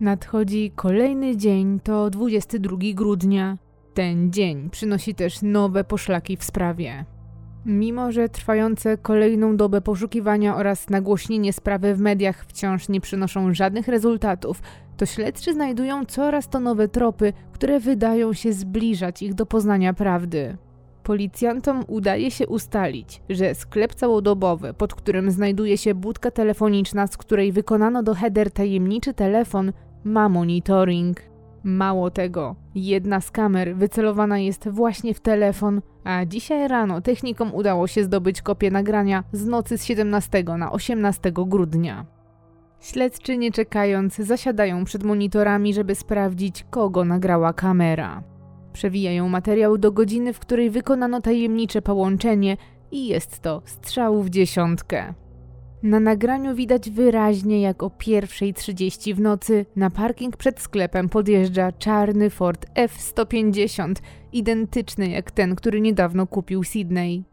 Nadchodzi kolejny dzień, to 22 grudnia. Ten dzień przynosi też nowe poszlaki w sprawie. Mimo, że trwające kolejną dobę poszukiwania oraz nagłośnienie sprawy w mediach wciąż nie przynoszą żadnych rezultatów, to śledczy znajdują coraz to nowe tropy, które wydają się zbliżać ich do poznania prawdy. Policjantom udaje się ustalić, że sklep całodobowy, pod którym znajduje się budka telefoniczna, z której wykonano do header tajemniczy telefon, ma monitoring. Mało tego, jedna z kamer wycelowana jest właśnie w telefon, a dzisiaj rano technikom udało się zdobyć kopię nagrania z nocy z 17 na 18 grudnia. Śledczy nie czekając zasiadają przed monitorami, żeby sprawdzić, kogo nagrała kamera. Przewijają materiał do godziny, w której wykonano tajemnicze połączenie i jest to strzał w dziesiątkę. Na nagraniu widać wyraźnie, jak o 1.30 w nocy na parking przed sklepem podjeżdża czarny Ford F-150, identyczny jak ten, który niedawno kupił Sydney.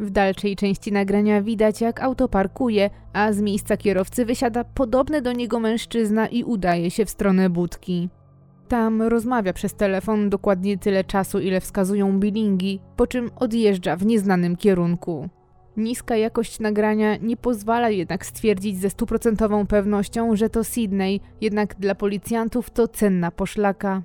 W dalszej części nagrania widać, jak auto parkuje, a z miejsca kierowcy wysiada podobny do niego mężczyzna i udaje się w stronę budki. Tam rozmawia przez telefon dokładnie tyle czasu, ile wskazują bilingi, po czym odjeżdża w nieznanym kierunku. Niska jakość nagrania nie pozwala jednak stwierdzić ze stuprocentową pewnością, że to Sydney, jednak dla policjantów to cenna poszlaka.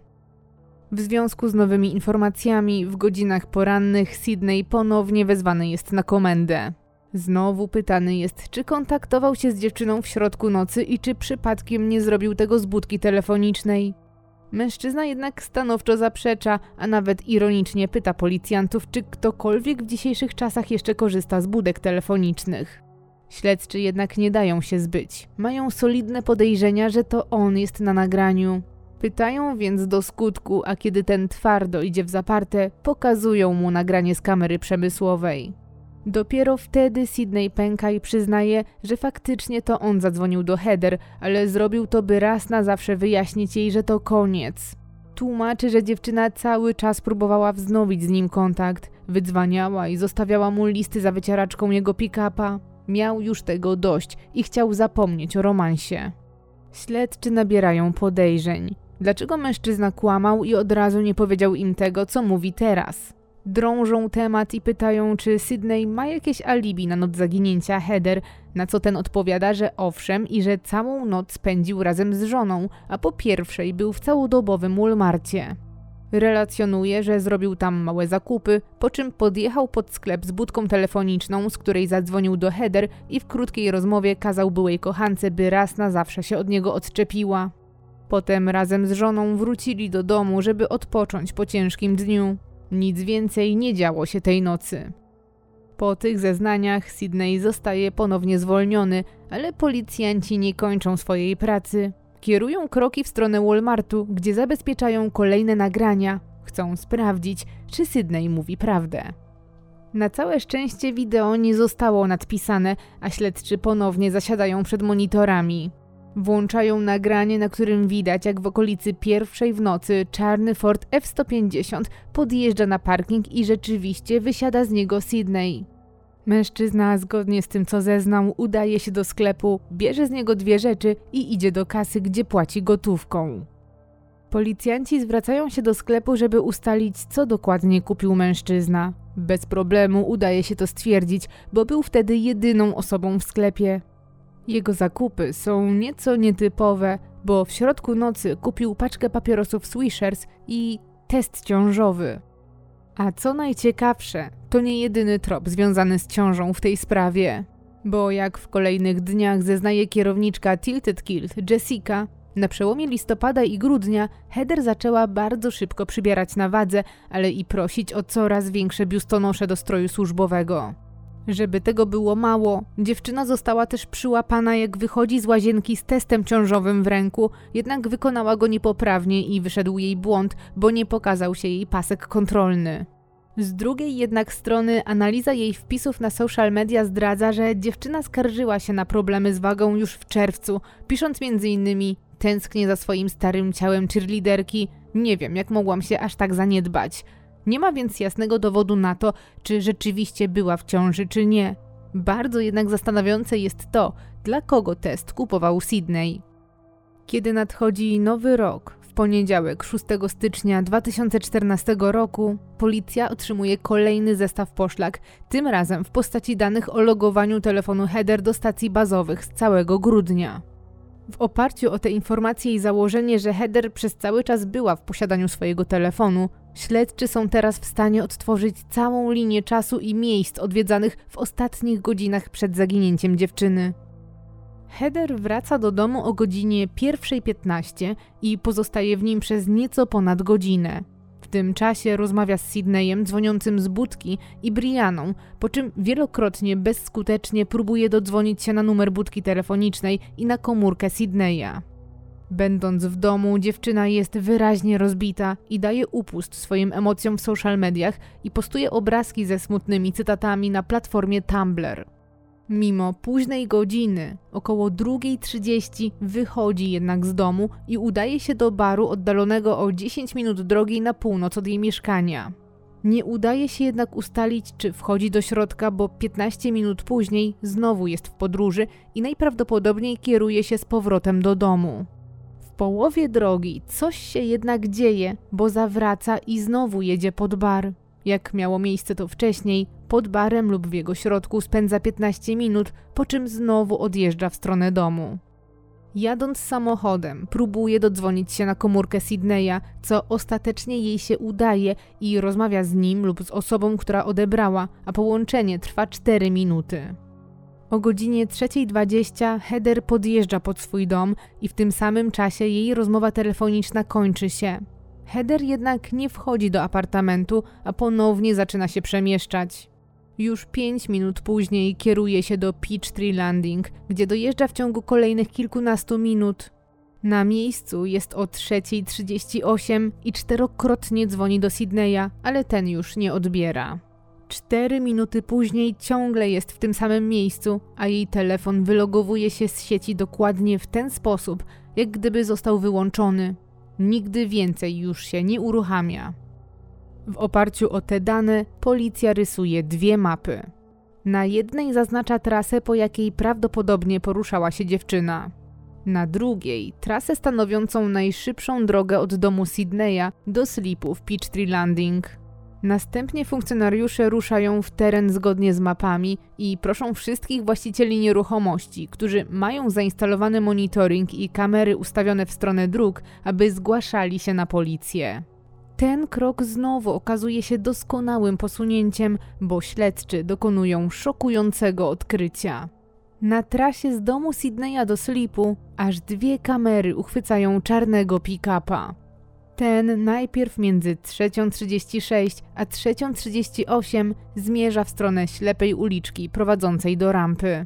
W związku z nowymi informacjami w godzinach porannych Sydney ponownie wezwany jest na komendę. Znowu pytany jest, czy kontaktował się z dziewczyną w środku nocy i czy przypadkiem nie zrobił tego z budki telefonicznej. Mężczyzna jednak stanowczo zaprzecza, a nawet ironicznie pyta policjantów, czy ktokolwiek w dzisiejszych czasach jeszcze korzysta z budek telefonicznych. Śledczy jednak nie dają się zbyć. Mają solidne podejrzenia, że to on jest na nagraniu. Pytają więc do skutku, a kiedy ten twardo idzie w zaparte, pokazują mu nagranie z kamery przemysłowej. Dopiero wtedy Sydney pęka i przyznaje, że faktycznie to on zadzwonił do Heather, ale zrobił to, by raz na zawsze wyjaśnić jej, że to koniec. Tłumaczy, że dziewczyna cały czas próbowała wznowić z nim kontakt, wydzwaniała i zostawiała mu listy za wycieraczką jego pick-upa. Miał już tego dość i chciał zapomnieć o romansie. Śledczy nabierają podejrzeń. Dlaczego mężczyzna kłamał i od razu nie powiedział im tego, co mówi teraz? Drążą temat i pytają, czy Sydney ma jakieś alibi na noc zaginięcia Heather, na co ten odpowiada, że owszem i że całą noc spędził razem z żoną, a po pierwszej był w całodobowym Walmarcie. Relacjonuje, że zrobił tam małe zakupy, po czym podjechał pod sklep z budką telefoniczną, z której zadzwonił do Heather i w krótkiej rozmowie kazał byłej kochance, by raz na zawsze się od niego odczepiła. Potem razem z żoną wrócili do domu, żeby odpocząć po ciężkim dniu. Nic więcej nie działo się tej nocy. Po tych zeznaniach Sydney zostaje ponownie zwolniony, ale policjanci nie kończą swojej pracy. Kierują kroki w stronę Walmartu, gdzie zabezpieczają kolejne nagrania. Chcą sprawdzić, czy Sydney mówi prawdę. Na całe szczęście wideo nie zostało nadpisane, a śledczy ponownie zasiadają przed monitorami. Włączają nagranie, na którym widać, jak w okolicy pierwszej w nocy czarny Ford F-150 podjeżdża na parking i rzeczywiście wysiada z niego Sydney. Mężczyzna, zgodnie z tym co zeznał, udaje się do sklepu, bierze z niego dwie rzeczy i idzie do kasy, gdzie płaci gotówką. Policjanci zwracają się do sklepu, żeby ustalić, co dokładnie kupił mężczyzna. Bez problemu udaje się to stwierdzić, bo był wtedy jedyną osobą w sklepie. Jego zakupy są nieco nietypowe, bo w środku nocy kupił paczkę papierosów Swishers i test ciążowy. A co najciekawsze, to nie jedyny trop związany z ciążą w tej sprawie. Bo jak w kolejnych dniach zeznaje kierowniczka Tilted Kilt Jessica, na przełomie listopada i grudnia Heather zaczęła bardzo szybko przybierać na wadze, ale i prosić o coraz większe biustonosze do stroju służbowego. Żeby tego było mało, dziewczyna została też przyłapana, jak wychodzi z łazienki z testem ciążowym w ręku, jednak wykonała go niepoprawnie i wyszedł jej błąd, bo nie pokazał się jej pasek kontrolny. Z drugiej jednak strony analiza jej wpisów na social media zdradza, że dziewczyna skarżyła się na problemy z wagą już w czerwcu, pisząc m.in. tęsknię za swoim starym ciałem cheerleaderki, nie wiem jak mogłam się aż tak zaniedbać. Nie ma więc jasnego dowodu na to, czy rzeczywiście była w ciąży, czy nie. Bardzo jednak zastanawiające jest to, dla kogo test kupował Sydney. Kiedy nadchodzi nowy rok, w poniedziałek 6 stycznia 2014 roku, policja otrzymuje kolejny zestaw poszlak, tym razem w postaci danych o logowaniu telefonu Header do stacji bazowych z całego grudnia. W oparciu o te informacje i założenie, że Heather przez cały czas była w posiadaniu swojego telefonu, śledczy są teraz w stanie odtworzyć całą linię czasu i miejsc odwiedzanych w ostatnich godzinach przed zaginięciem dziewczyny. Heather wraca do domu o godzinie 1.15 i pozostaje w nim przez nieco ponad godzinę tym czasie rozmawia z Sydneyem dzwoniącym z budki i Brianą, po czym wielokrotnie bezskutecznie próbuje dodzwonić się na numer budki telefonicznej i na komórkę Sydneya. Będąc w domu, dziewczyna jest wyraźnie rozbita i daje upust swoim emocjom w social mediach i postuje obrazki ze smutnymi cytatami na platformie Tumblr. Mimo późnej godziny, około 2.30, wychodzi jednak z domu i udaje się do baru oddalonego o 10 minut drogi na północ od jej mieszkania. Nie udaje się jednak ustalić, czy wchodzi do środka, bo 15 minut później znowu jest w podróży i najprawdopodobniej kieruje się z powrotem do domu. Połowie drogi coś się jednak dzieje, bo zawraca i znowu jedzie pod bar. Jak miało miejsce to wcześniej, pod barem lub w jego środku spędza 15 minut, po czym znowu odjeżdża w stronę domu. Jadąc samochodem, próbuje dodzwonić się na komórkę Sydneya, co ostatecznie jej się udaje i rozmawia z nim lub z osobą, która odebrała, a połączenie trwa 4 minuty. O godzinie 3.20 Heather podjeżdża pod swój dom i w tym samym czasie jej rozmowa telefoniczna kończy się. Heather jednak nie wchodzi do apartamentu, a ponownie zaczyna się przemieszczać. Już 5 minut później kieruje się do Peachtree Landing, gdzie dojeżdża w ciągu kolejnych kilkunastu minut. Na miejscu jest o 3.38 i czterokrotnie dzwoni do Sydneya, ale ten już nie odbiera. Cztery minuty później ciągle jest w tym samym miejscu, a jej telefon wylogowuje się z sieci dokładnie w ten sposób, jak gdyby został wyłączony. Nigdy więcej już się nie uruchamia. W oparciu o te dane policja rysuje dwie mapy. Na jednej zaznacza trasę, po jakiej prawdopodobnie poruszała się dziewczyna. Na drugiej trasę stanowiącą najszybszą drogę od domu Sydneya do slipu w Peachtree Landing. Następnie funkcjonariusze ruszają w teren zgodnie z mapami i proszą wszystkich właścicieli nieruchomości, którzy mają zainstalowany monitoring i kamery ustawione w stronę dróg, aby zgłaszali się na policję. Ten krok znowu okazuje się doskonałym posunięciem, bo śledczy dokonują szokującego odkrycia. Na trasie z domu Sydneya do Slipu aż dwie kamery uchwycają czarnego pick-upa. Ten najpierw między 3.36 a 3.38 zmierza w stronę ślepej uliczki prowadzącej do rampy.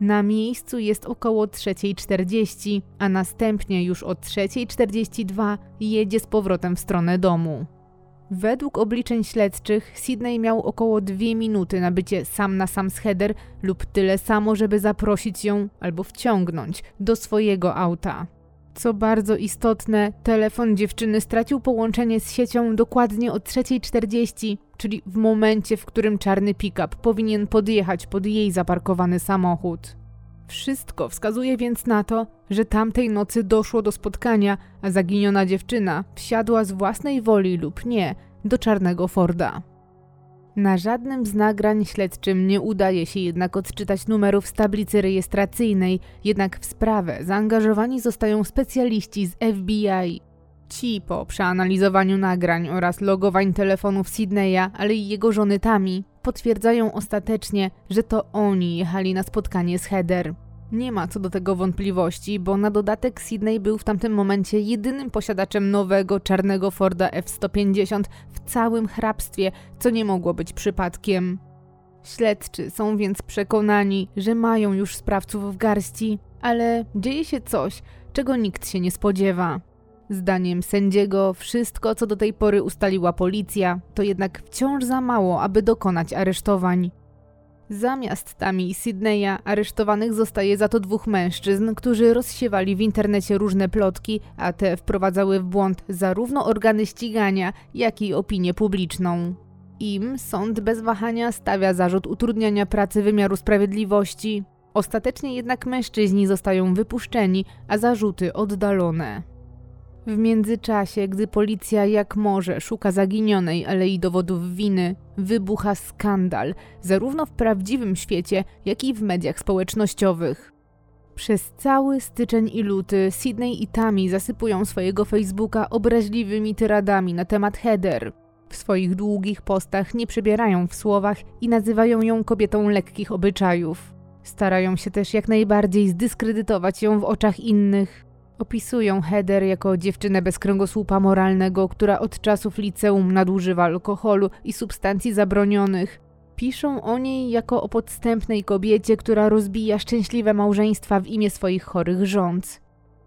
Na miejscu jest około 3.40, a następnie już o 3.42 jedzie z powrotem w stronę domu. Według obliczeń śledczych Sydney miał około 2 minuty na bycie sam na sam z Heather lub tyle samo, żeby zaprosić ją albo wciągnąć do swojego auta. Co bardzo istotne, telefon dziewczyny stracił połączenie z siecią dokładnie o 3.40, czyli w momencie, w którym czarny pick-up powinien podjechać pod jej zaparkowany samochód. Wszystko wskazuje więc na to, że tamtej nocy doszło do spotkania, a zaginiona dziewczyna wsiadła z własnej woli lub nie do czarnego Forda. Na żadnym z nagrań śledczym nie udaje się jednak odczytać numerów z tablicy rejestracyjnej, jednak w sprawę zaangażowani zostają specjaliści z FBI. Ci po przeanalizowaniu nagrań oraz logowań telefonów Sydneya, ale i jego żony Tami, potwierdzają ostatecznie, że to oni jechali na spotkanie z Heather. Nie ma co do tego wątpliwości, bo na dodatek Sydney był w tamtym momencie jedynym posiadaczem nowego czarnego Forda F-150 w całym hrabstwie, co nie mogło być przypadkiem. Śledczy są więc przekonani, że mają już sprawców w garści, ale dzieje się coś, czego nikt się nie spodziewa. Zdaniem sędziego, wszystko co do tej pory ustaliła policja, to jednak wciąż za mało, aby dokonać aresztowań. Zamiast Tami i Sydneya aresztowanych zostaje za to dwóch mężczyzn, którzy rozsiewali w internecie różne plotki, a te wprowadzały w błąd zarówno organy ścigania, jak i opinię publiczną. Im sąd bez wahania stawia zarzut utrudniania pracy wymiaru sprawiedliwości. Ostatecznie jednak mężczyźni zostają wypuszczeni, a zarzuty oddalone. W międzyczasie, gdy policja jak może szuka zaginionej, ale i dowodów winy, wybucha skandal, zarówno w prawdziwym świecie, jak i w mediach społecznościowych. Przez cały styczeń i luty Sydney i Tammy zasypują swojego Facebooka obraźliwymi tyradami na temat Heather. W swoich długich postach nie przebierają w słowach i nazywają ją kobietą lekkich obyczajów. Starają się też jak najbardziej zdyskredytować ją w oczach innych, Opisują Heather jako dziewczynę bez kręgosłupa moralnego, która od czasów liceum nadużywa alkoholu i substancji zabronionych. Piszą o niej jako o podstępnej kobiecie, która rozbija szczęśliwe małżeństwa w imię swoich chorych rządz.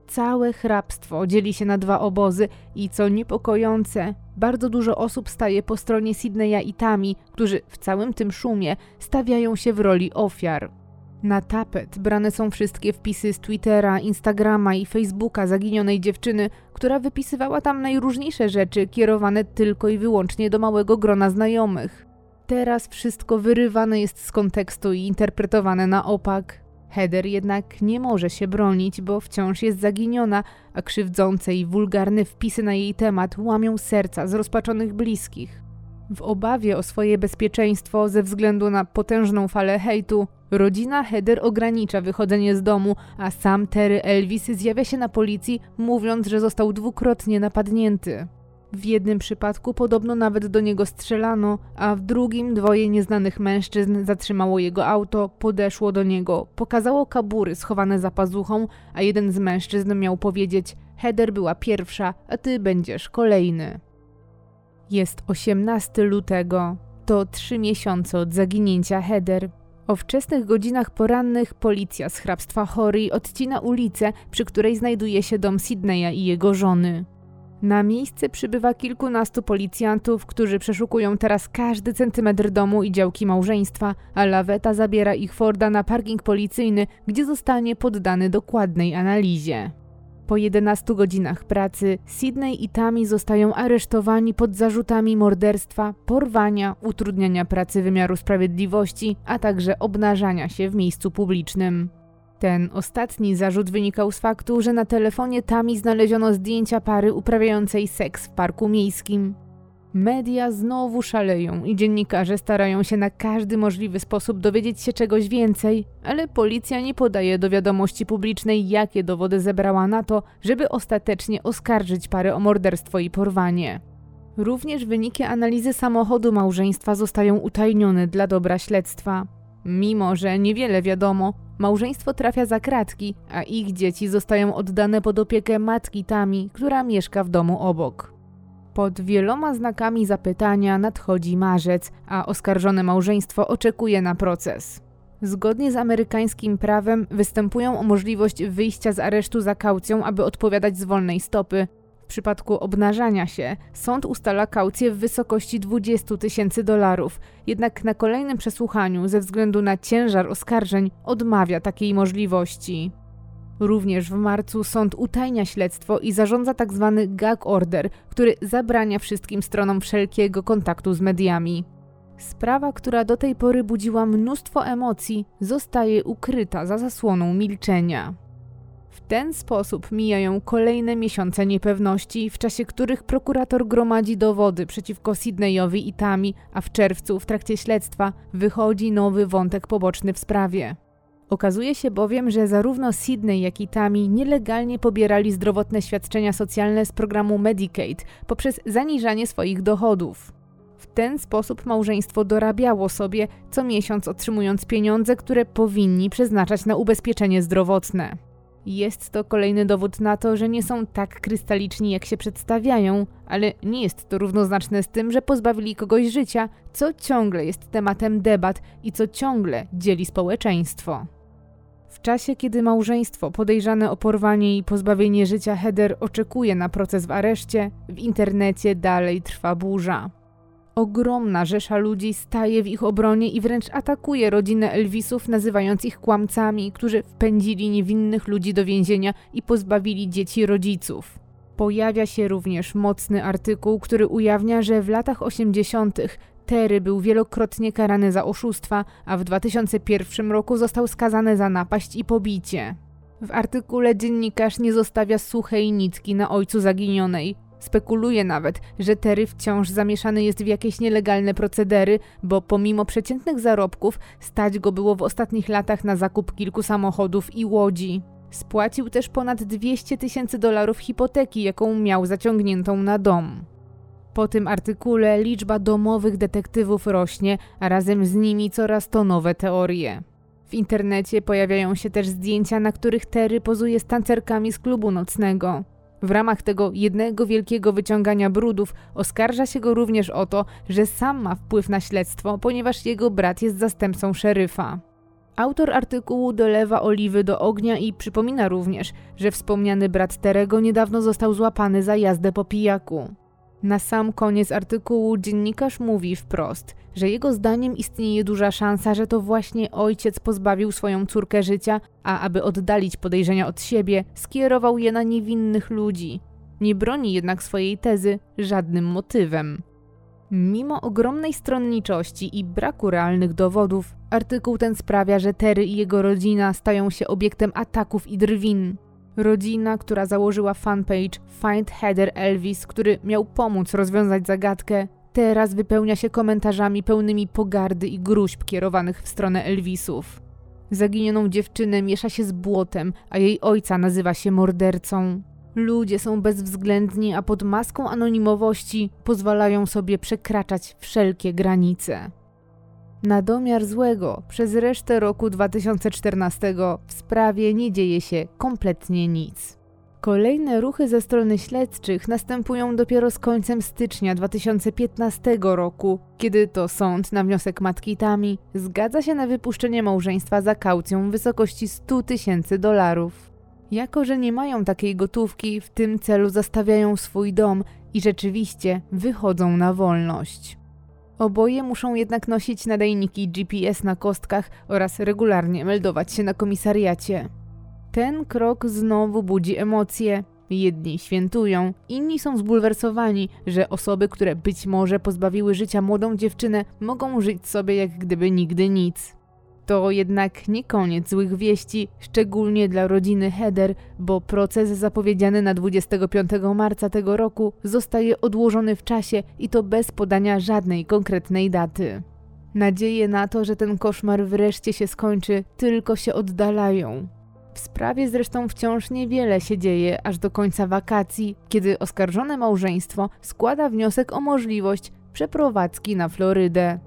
Całe hrabstwo dzieli się na dwa obozy i co niepokojące, bardzo dużo osób staje po stronie Sydneya i Tami, którzy w całym tym szumie stawiają się w roli ofiar. Na tapet brane są wszystkie wpisy z Twittera, Instagrama i Facebooka zaginionej dziewczyny, która wypisywała tam najróżniejsze rzeczy kierowane tylko i wyłącznie do małego grona znajomych. Teraz wszystko wyrywane jest z kontekstu i interpretowane na opak. Heather jednak nie może się bronić, bo wciąż jest zaginiona, a krzywdzące i wulgarne wpisy na jej temat łamią serca zrozpaczonych bliskich. W obawie o swoje bezpieczeństwo ze względu na potężną falę hejtu, rodzina Heather ogranicza wychodzenie z domu, a sam Terry Elvis zjawia się na policji, mówiąc, że został dwukrotnie napadnięty. W jednym przypadku podobno nawet do niego strzelano, a w drugim dwoje nieznanych mężczyzn zatrzymało jego auto, podeszło do niego, pokazało kabury schowane za pazuchą, a jeden z mężczyzn miał powiedzieć: Heather była pierwsza, a ty będziesz kolejny. Jest 18 lutego. To trzy miesiące od zaginięcia Heather. O wczesnych godzinach porannych policja z hrabstwa Hory odcina ulicę, przy której znajduje się dom Sydneya i jego żony. Na miejsce przybywa kilkunastu policjantów, którzy przeszukują teraz każdy centymetr domu i działki małżeństwa, a laweta zabiera ich Forda na parking policyjny, gdzie zostanie poddany dokładnej analizie. Po 11 godzinach pracy Sydney i Tammy zostają aresztowani pod zarzutami morderstwa, porwania, utrudniania pracy wymiaru sprawiedliwości, a także obnażania się w miejscu publicznym. Ten ostatni zarzut wynikał z faktu, że na telefonie Tami znaleziono zdjęcia pary uprawiającej seks w parku miejskim. Media znowu szaleją i dziennikarze starają się na każdy możliwy sposób dowiedzieć się czegoś więcej, ale policja nie podaje do wiadomości publicznej, jakie dowody zebrała na to, żeby ostatecznie oskarżyć parę o morderstwo i porwanie. Również wyniki analizy samochodu małżeństwa zostają utajnione dla dobra śledztwa. Mimo, że niewiele wiadomo, małżeństwo trafia za kratki, a ich dzieci zostają oddane pod opiekę matki Tami, która mieszka w domu obok. Pod wieloma znakami zapytania nadchodzi marzec, a oskarżone małżeństwo oczekuje na proces. Zgodnie z amerykańskim prawem występują o możliwość wyjścia z aresztu za kaucją, aby odpowiadać z wolnej stopy, przypadku obnażania się sąd ustala kaucję w wysokości 20 tysięcy dolarów, jednak na kolejnym przesłuchaniu ze względu na ciężar oskarżeń odmawia takiej możliwości. Również w marcu sąd utajnia śledztwo i zarządza tzw. Tak gag order, który zabrania wszystkim stronom wszelkiego kontaktu z mediami. Sprawa, która do tej pory budziła mnóstwo emocji, zostaje ukryta za zasłoną milczenia. W ten sposób mijają kolejne miesiące niepewności, w czasie których prokurator gromadzi dowody przeciwko Sydneyowi i Tami, a w czerwcu w trakcie śledztwa wychodzi nowy wątek poboczny w sprawie. Okazuje się bowiem, że zarówno Sydney, jak i Tami nielegalnie pobierali zdrowotne świadczenia socjalne z programu Medicaid poprzez zaniżanie swoich dochodów. W ten sposób małżeństwo dorabiało sobie, co miesiąc otrzymując pieniądze, które powinni przeznaczać na ubezpieczenie zdrowotne. Jest to kolejny dowód na to, że nie są tak krystaliczni, jak się przedstawiają, ale nie jest to równoznaczne z tym, że pozbawili kogoś życia, co ciągle jest tematem debat i co ciągle dzieli społeczeństwo. W czasie, kiedy małżeństwo podejrzane o porwanie i pozbawienie życia Heather oczekuje na proces w areszcie, w internecie dalej trwa burza. Ogromna rzesza ludzi staje w ich obronie i wręcz atakuje rodzinę Elvisów, nazywając ich kłamcami, którzy wpędzili niewinnych ludzi do więzienia i pozbawili dzieci rodziców. Pojawia się również mocny artykuł, który ujawnia, że w latach 80. Terry był wielokrotnie karany za oszustwa, a w 2001 roku został skazany za napaść i pobicie. W artykule dziennikarz nie zostawia suchej nitki na ojcu zaginionej. Spekuluje nawet, że Terry wciąż zamieszany jest w jakieś nielegalne procedery, bo pomimo przeciętnych zarobków stać go było w ostatnich latach na zakup kilku samochodów i łodzi. Spłacił też ponad 200 tysięcy dolarów hipoteki, jaką miał zaciągniętą na dom. Po tym artykule liczba domowych detektywów rośnie, a razem z nimi coraz to nowe teorie. W internecie pojawiają się też zdjęcia, na których Terry pozuje z tancerkami z klubu nocnego. W ramach tego jednego wielkiego wyciągania brudów oskarża się go również o to, że sam ma wpływ na śledztwo, ponieważ jego brat jest zastępcą szeryfa. Autor artykułu dolewa oliwy do ognia i przypomina również, że wspomniany brat Terego niedawno został złapany za jazdę po pijaku. Na sam koniec artykułu dziennikarz mówi wprost, że jego zdaniem istnieje duża szansa, że to właśnie ojciec pozbawił swoją córkę życia, a aby oddalić podejrzenia od siebie, skierował je na niewinnych ludzi. Nie broni jednak swojej tezy żadnym motywem. Mimo ogromnej stronniczości i braku realnych dowodów, artykuł ten sprawia, że Terry i jego rodzina stają się obiektem ataków i drwin. Rodzina, która założyła fanpage Find Heather Elvis, który miał pomóc rozwiązać zagadkę, teraz wypełnia się komentarzami pełnymi pogardy i gruźb kierowanych w stronę Elvisów. Zaginioną dziewczynę miesza się z błotem, a jej ojca nazywa się mordercą. Ludzie są bezwzględni, a pod maską anonimowości pozwalają sobie przekraczać wszelkie granice. Na domiar złego, przez resztę roku 2014 w sprawie nie dzieje się kompletnie nic. Kolejne ruchy ze strony śledczych następują dopiero z końcem stycznia 2015 roku, kiedy to sąd na wniosek matki Tami zgadza się na wypuszczenie małżeństwa za kaucją w wysokości 100 tysięcy dolarów. Jako, że nie mają takiej gotówki, w tym celu zastawiają swój dom i rzeczywiście wychodzą na wolność. Oboje muszą jednak nosić nadajniki GPS na kostkach oraz regularnie meldować się na komisariacie. Ten krok znowu budzi emocje. Jedni świętują, inni są zbulwersowani, że osoby, które być może pozbawiły życia młodą dziewczynę, mogą żyć sobie jak gdyby nigdy nic. To jednak nie koniec złych wieści, szczególnie dla rodziny Heder, bo proces zapowiedziany na 25 marca tego roku zostaje odłożony w czasie i to bez podania żadnej konkretnej daty. Nadzieje na to, że ten koszmar wreszcie się skończy, tylko się oddalają. W sprawie zresztą wciąż niewiele się dzieje aż do końca wakacji, kiedy oskarżone małżeństwo składa wniosek o możliwość przeprowadzki na Florydę.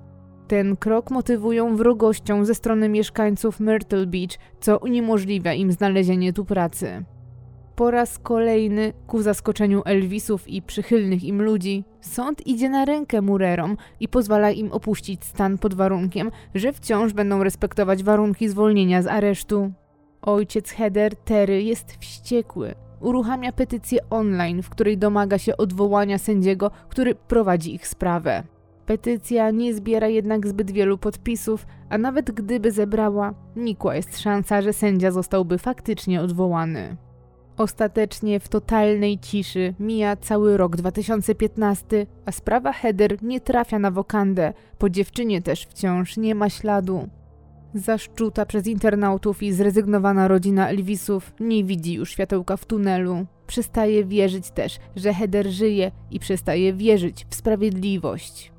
Ten krok motywują wrogością ze strony mieszkańców Myrtle Beach, co uniemożliwia im znalezienie tu pracy. Po raz kolejny, ku zaskoczeniu Elvisów i przychylnych im ludzi, sąd idzie na rękę Murerom i pozwala im opuścić stan pod warunkiem, że wciąż będą respektować warunki zwolnienia z aresztu. Ojciec Heather, Terry, jest wściekły. Uruchamia petycję online, w której domaga się odwołania sędziego, który prowadzi ich sprawę. Petycja nie zbiera jednak zbyt wielu podpisów, a nawet gdyby zebrała, nikła jest szansa, że sędzia zostałby faktycznie odwołany. Ostatecznie w totalnej ciszy mija cały rok 2015, a sprawa Heather nie trafia na wokandę, po dziewczynie też wciąż nie ma śladu. Zaszczuta przez internautów i zrezygnowana rodzina Elvisów nie widzi już światełka w tunelu. Przestaje wierzyć też, że Heather żyje i przestaje wierzyć w sprawiedliwość.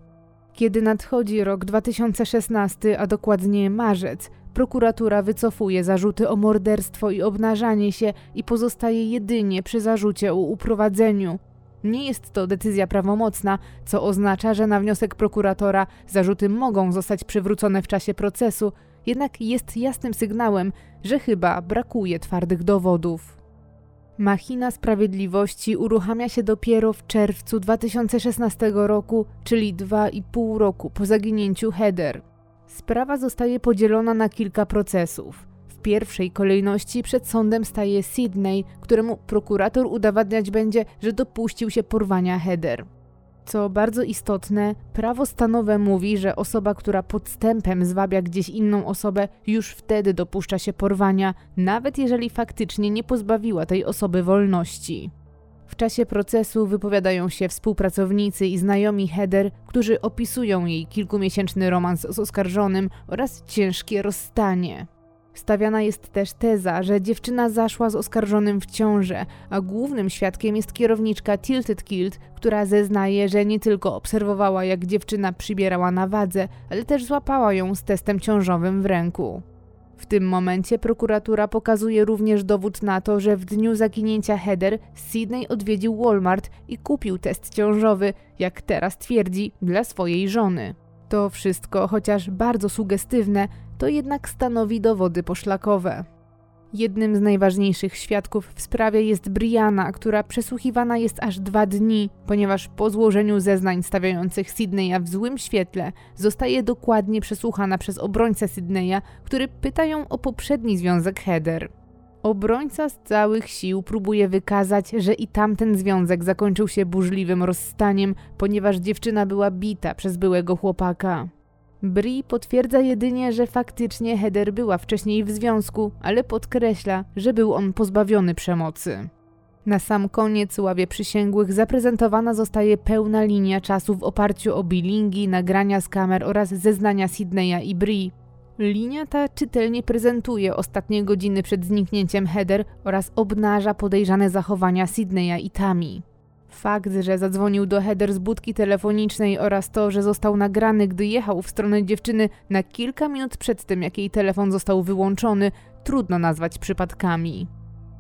Kiedy nadchodzi rok 2016, a dokładnie marzec, prokuratura wycofuje zarzuty o morderstwo i obnażanie się i pozostaje jedynie przy zarzucie o uprowadzeniu. Nie jest to decyzja prawomocna, co oznacza, że na wniosek prokuratora zarzuty mogą zostać przywrócone w czasie procesu, jednak jest jasnym sygnałem, że chyba brakuje twardych dowodów. Machina Sprawiedliwości uruchamia się dopiero w czerwcu 2016 roku, czyli dwa i pół roku po zaginięciu Heather. Sprawa zostaje podzielona na kilka procesów. W pierwszej kolejności przed sądem staje Sydney, któremu prokurator udowadniać będzie, że dopuścił się porwania Heather. Co bardzo istotne, prawo stanowe mówi, że osoba, która podstępem zwabia gdzieś inną osobę, już wtedy dopuszcza się porwania, nawet jeżeli faktycznie nie pozbawiła tej osoby wolności. W czasie procesu wypowiadają się współpracownicy i znajomi Heather, którzy opisują jej kilkumiesięczny romans z oskarżonym oraz ciężkie rozstanie. Stawiana jest też teza, że dziewczyna zaszła z oskarżonym w ciążę, a głównym świadkiem jest kierowniczka Tilted Kilt, która zeznaje, że nie tylko obserwowała jak dziewczyna przybierała na wadze, ale też złapała ją z testem ciążowym w ręku. W tym momencie prokuratura pokazuje również dowód na to, że w dniu zaginięcia Heather Sydney odwiedził Walmart i kupił test ciążowy, jak teraz twierdzi, dla swojej żony. To wszystko, chociaż bardzo sugestywne, to jednak stanowi dowody poszlakowe. Jednym z najważniejszych świadków w sprawie jest Brianna, która przesłuchiwana jest aż dwa dni, ponieważ po złożeniu zeznań stawiających Sydneya w złym świetle zostaje dokładnie przesłuchana przez obrońcę Sydneya, który pyta ją o poprzedni związek Heather. Obrońca z całych sił próbuje wykazać, że i tamten związek zakończył się burzliwym rozstaniem, ponieważ dziewczyna była bita przez byłego chłopaka. Bri potwierdza jedynie, że faktycznie Heather była wcześniej w związku, ale podkreśla, że był on pozbawiony przemocy. Na sam koniec ławie przysięgłych zaprezentowana zostaje pełna linia czasu w oparciu o bilingi, nagrania z kamer oraz zeznania Sydneya i Bri. Linia ta czytelnie prezentuje ostatnie godziny przed zniknięciem Heather oraz obnaża podejrzane zachowania Sydneya i Tami. Fakt, że zadzwonił do Heather z budki telefonicznej oraz to, że został nagrany, gdy jechał w stronę dziewczyny na kilka minut przed tym, jak jej telefon został wyłączony, trudno nazwać przypadkami.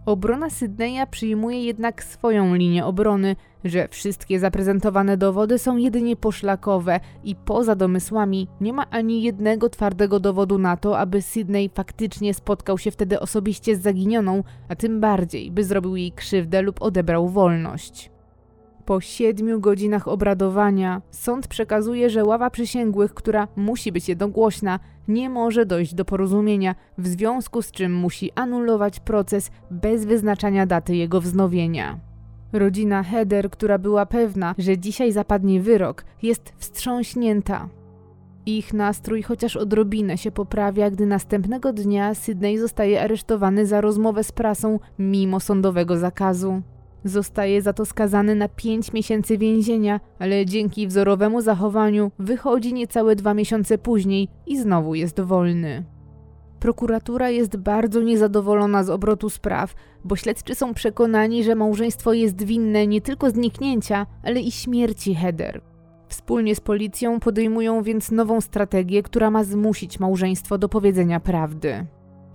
Obrona Sydneya przyjmuje jednak swoją linię obrony, że wszystkie zaprezentowane dowody są jedynie poszlakowe i poza domysłami nie ma ani jednego twardego dowodu na to, aby Sydney faktycznie spotkał się wtedy osobiście z zaginioną, a tym bardziej, by zrobił jej krzywdę lub odebrał wolność. Po siedmiu godzinach obradowania sąd przekazuje, że ława przysięgłych, która musi być jednogłośna, nie może dojść do porozumienia, w związku z czym musi anulować proces bez wyznaczania daty jego wznowienia. Rodzina Heather, która była pewna, że dzisiaj zapadnie wyrok, jest wstrząśnięta. Ich nastrój chociaż odrobinę się poprawia, gdy następnego dnia Sydney zostaje aresztowany za rozmowę z prasą mimo sądowego zakazu. Zostaje za to skazany na 5 miesięcy więzienia, ale dzięki wzorowemu zachowaniu wychodzi niecałe dwa miesiące później i znowu jest wolny. Prokuratura jest bardzo niezadowolona z obrotu spraw, bo śledczy są przekonani, że małżeństwo jest winne nie tylko zniknięcia, ale i śmierci Heather. Wspólnie z policją podejmują więc nową strategię, która ma zmusić małżeństwo do powiedzenia prawdy.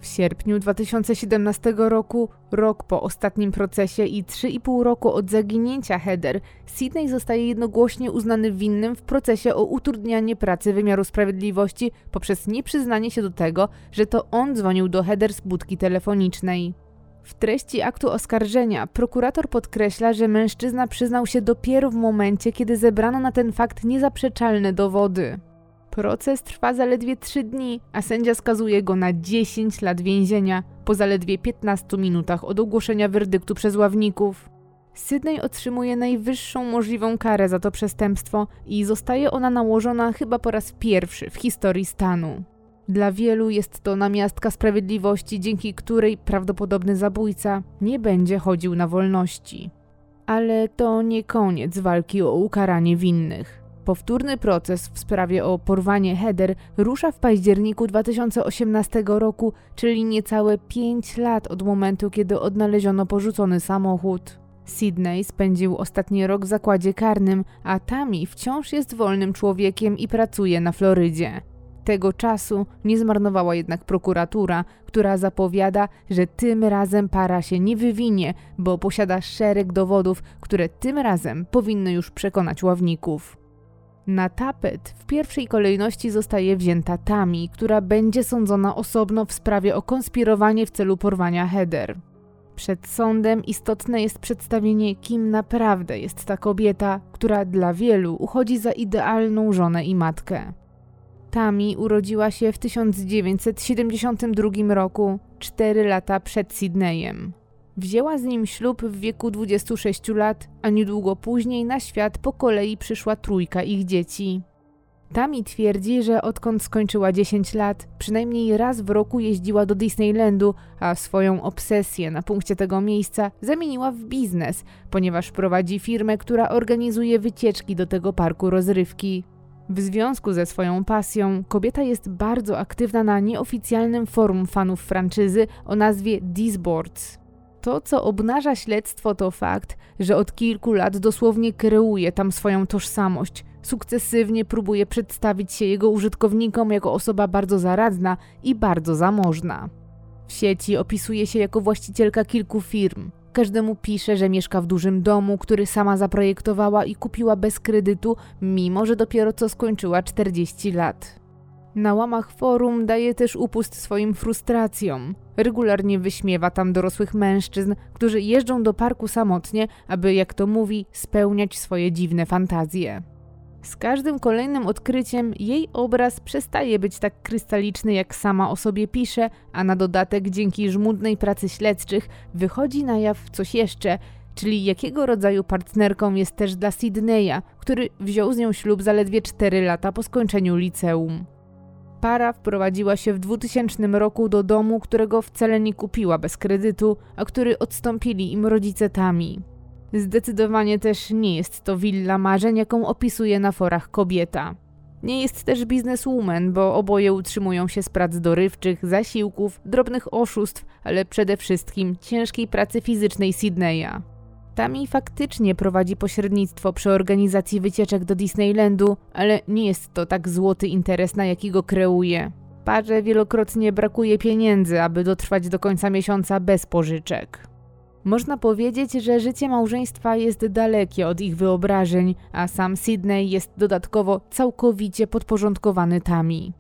W sierpniu 2017 roku, rok po ostatnim procesie i 3,5 roku od zaginięcia Heather, Sydney zostaje jednogłośnie uznany winnym w procesie o utrudnianie pracy wymiaru sprawiedliwości poprzez nieprzyznanie się do tego, że to on dzwonił do Heather z budki telefonicznej. W treści aktu oskarżenia prokurator podkreśla, że mężczyzna przyznał się dopiero w momencie, kiedy zebrano na ten fakt niezaprzeczalne dowody. Proces trwa zaledwie 3 dni, a sędzia skazuje go na 10 lat więzienia po zaledwie 15 minutach od ogłoszenia werdyktu przez ławników. Sydney otrzymuje najwyższą możliwą karę za to przestępstwo i zostaje ona nałożona chyba po raz pierwszy w historii stanu. Dla wielu jest to namiastka sprawiedliwości, dzięki której prawdopodobny zabójca nie będzie chodził na wolności. Ale to nie koniec walki o ukaranie winnych. Powtórny proces w sprawie o porwanie Heather rusza w październiku 2018 roku, czyli niecałe 5 lat od momentu, kiedy odnaleziono porzucony samochód. Sydney spędził ostatni rok w zakładzie karnym, a Tammy wciąż jest wolnym człowiekiem i pracuje na Florydzie. Tego czasu nie zmarnowała jednak prokuratura, która zapowiada, że tym razem para się nie wywinie, bo posiada szereg dowodów, które tym razem powinny już przekonać ławników. Na tapet w pierwszej kolejności zostaje wzięta Tami, która będzie sądzona osobno w sprawie o konspirowanie w celu porwania Heather. Przed sądem istotne jest przedstawienie, kim naprawdę jest ta kobieta, która dla wielu uchodzi za idealną żonę i matkę. Tami urodziła się w 1972 roku, 4 lata przed Sydneyem. Wzięła z nim ślub w wieku 26 lat, a niedługo później na świat po kolei przyszła trójka ich dzieci. Tami twierdzi, że odkąd skończyła 10 lat, przynajmniej raz w roku jeździła do Disneylandu, a swoją obsesję na punkcie tego miejsca zamieniła w biznes, ponieważ prowadzi firmę, która organizuje wycieczki do tego parku rozrywki. W związku ze swoją pasją, kobieta jest bardzo aktywna na nieoficjalnym forum fanów franczyzy o nazwie Disboards. To, co obnaża śledztwo, to fakt, że od kilku lat dosłownie kreuje tam swoją tożsamość. Sukcesywnie próbuje przedstawić się jego użytkownikom jako osoba bardzo zaradna i bardzo zamożna. W sieci opisuje się jako właścicielka kilku firm. Każdemu pisze, że mieszka w dużym domu, który sama zaprojektowała i kupiła bez kredytu, mimo że dopiero co skończyła 40 lat. Na łamach forum daje też upust swoim frustracjom. Regularnie wyśmiewa tam dorosłych mężczyzn, którzy jeżdżą do parku samotnie, aby, jak to mówi, spełniać swoje dziwne fantazje. Z każdym kolejnym odkryciem jej obraz przestaje być tak krystaliczny, jak sama o sobie pisze, a na dodatek dzięki żmudnej pracy śledczych wychodzi na jaw coś jeszcze, czyli jakiego rodzaju partnerką jest też dla Sydneya, który wziął z nią ślub zaledwie 4 lata po skończeniu liceum. Para wprowadziła się w 2000 roku do domu, którego wcale nie kupiła bez kredytu, a który odstąpili im rodzice Tami. Zdecydowanie też nie jest to willa marzeń, jaką opisuje na forach kobieta. Nie jest też bizneswoman, bo oboje utrzymują się z prac dorywczych, zasiłków, drobnych oszustw, ale przede wszystkim ciężkiej pracy fizycznej Sydneya. Tami faktycznie prowadzi pośrednictwo przy organizacji wycieczek do Disneylandu, ale nie jest to tak złoty interes, na jaki go kreuje. Parze wielokrotnie brakuje pieniędzy, aby dotrwać do końca miesiąca bez pożyczek. Można powiedzieć, że życie małżeństwa jest dalekie od ich wyobrażeń, a sam Sydney jest dodatkowo całkowicie podporządkowany Tami.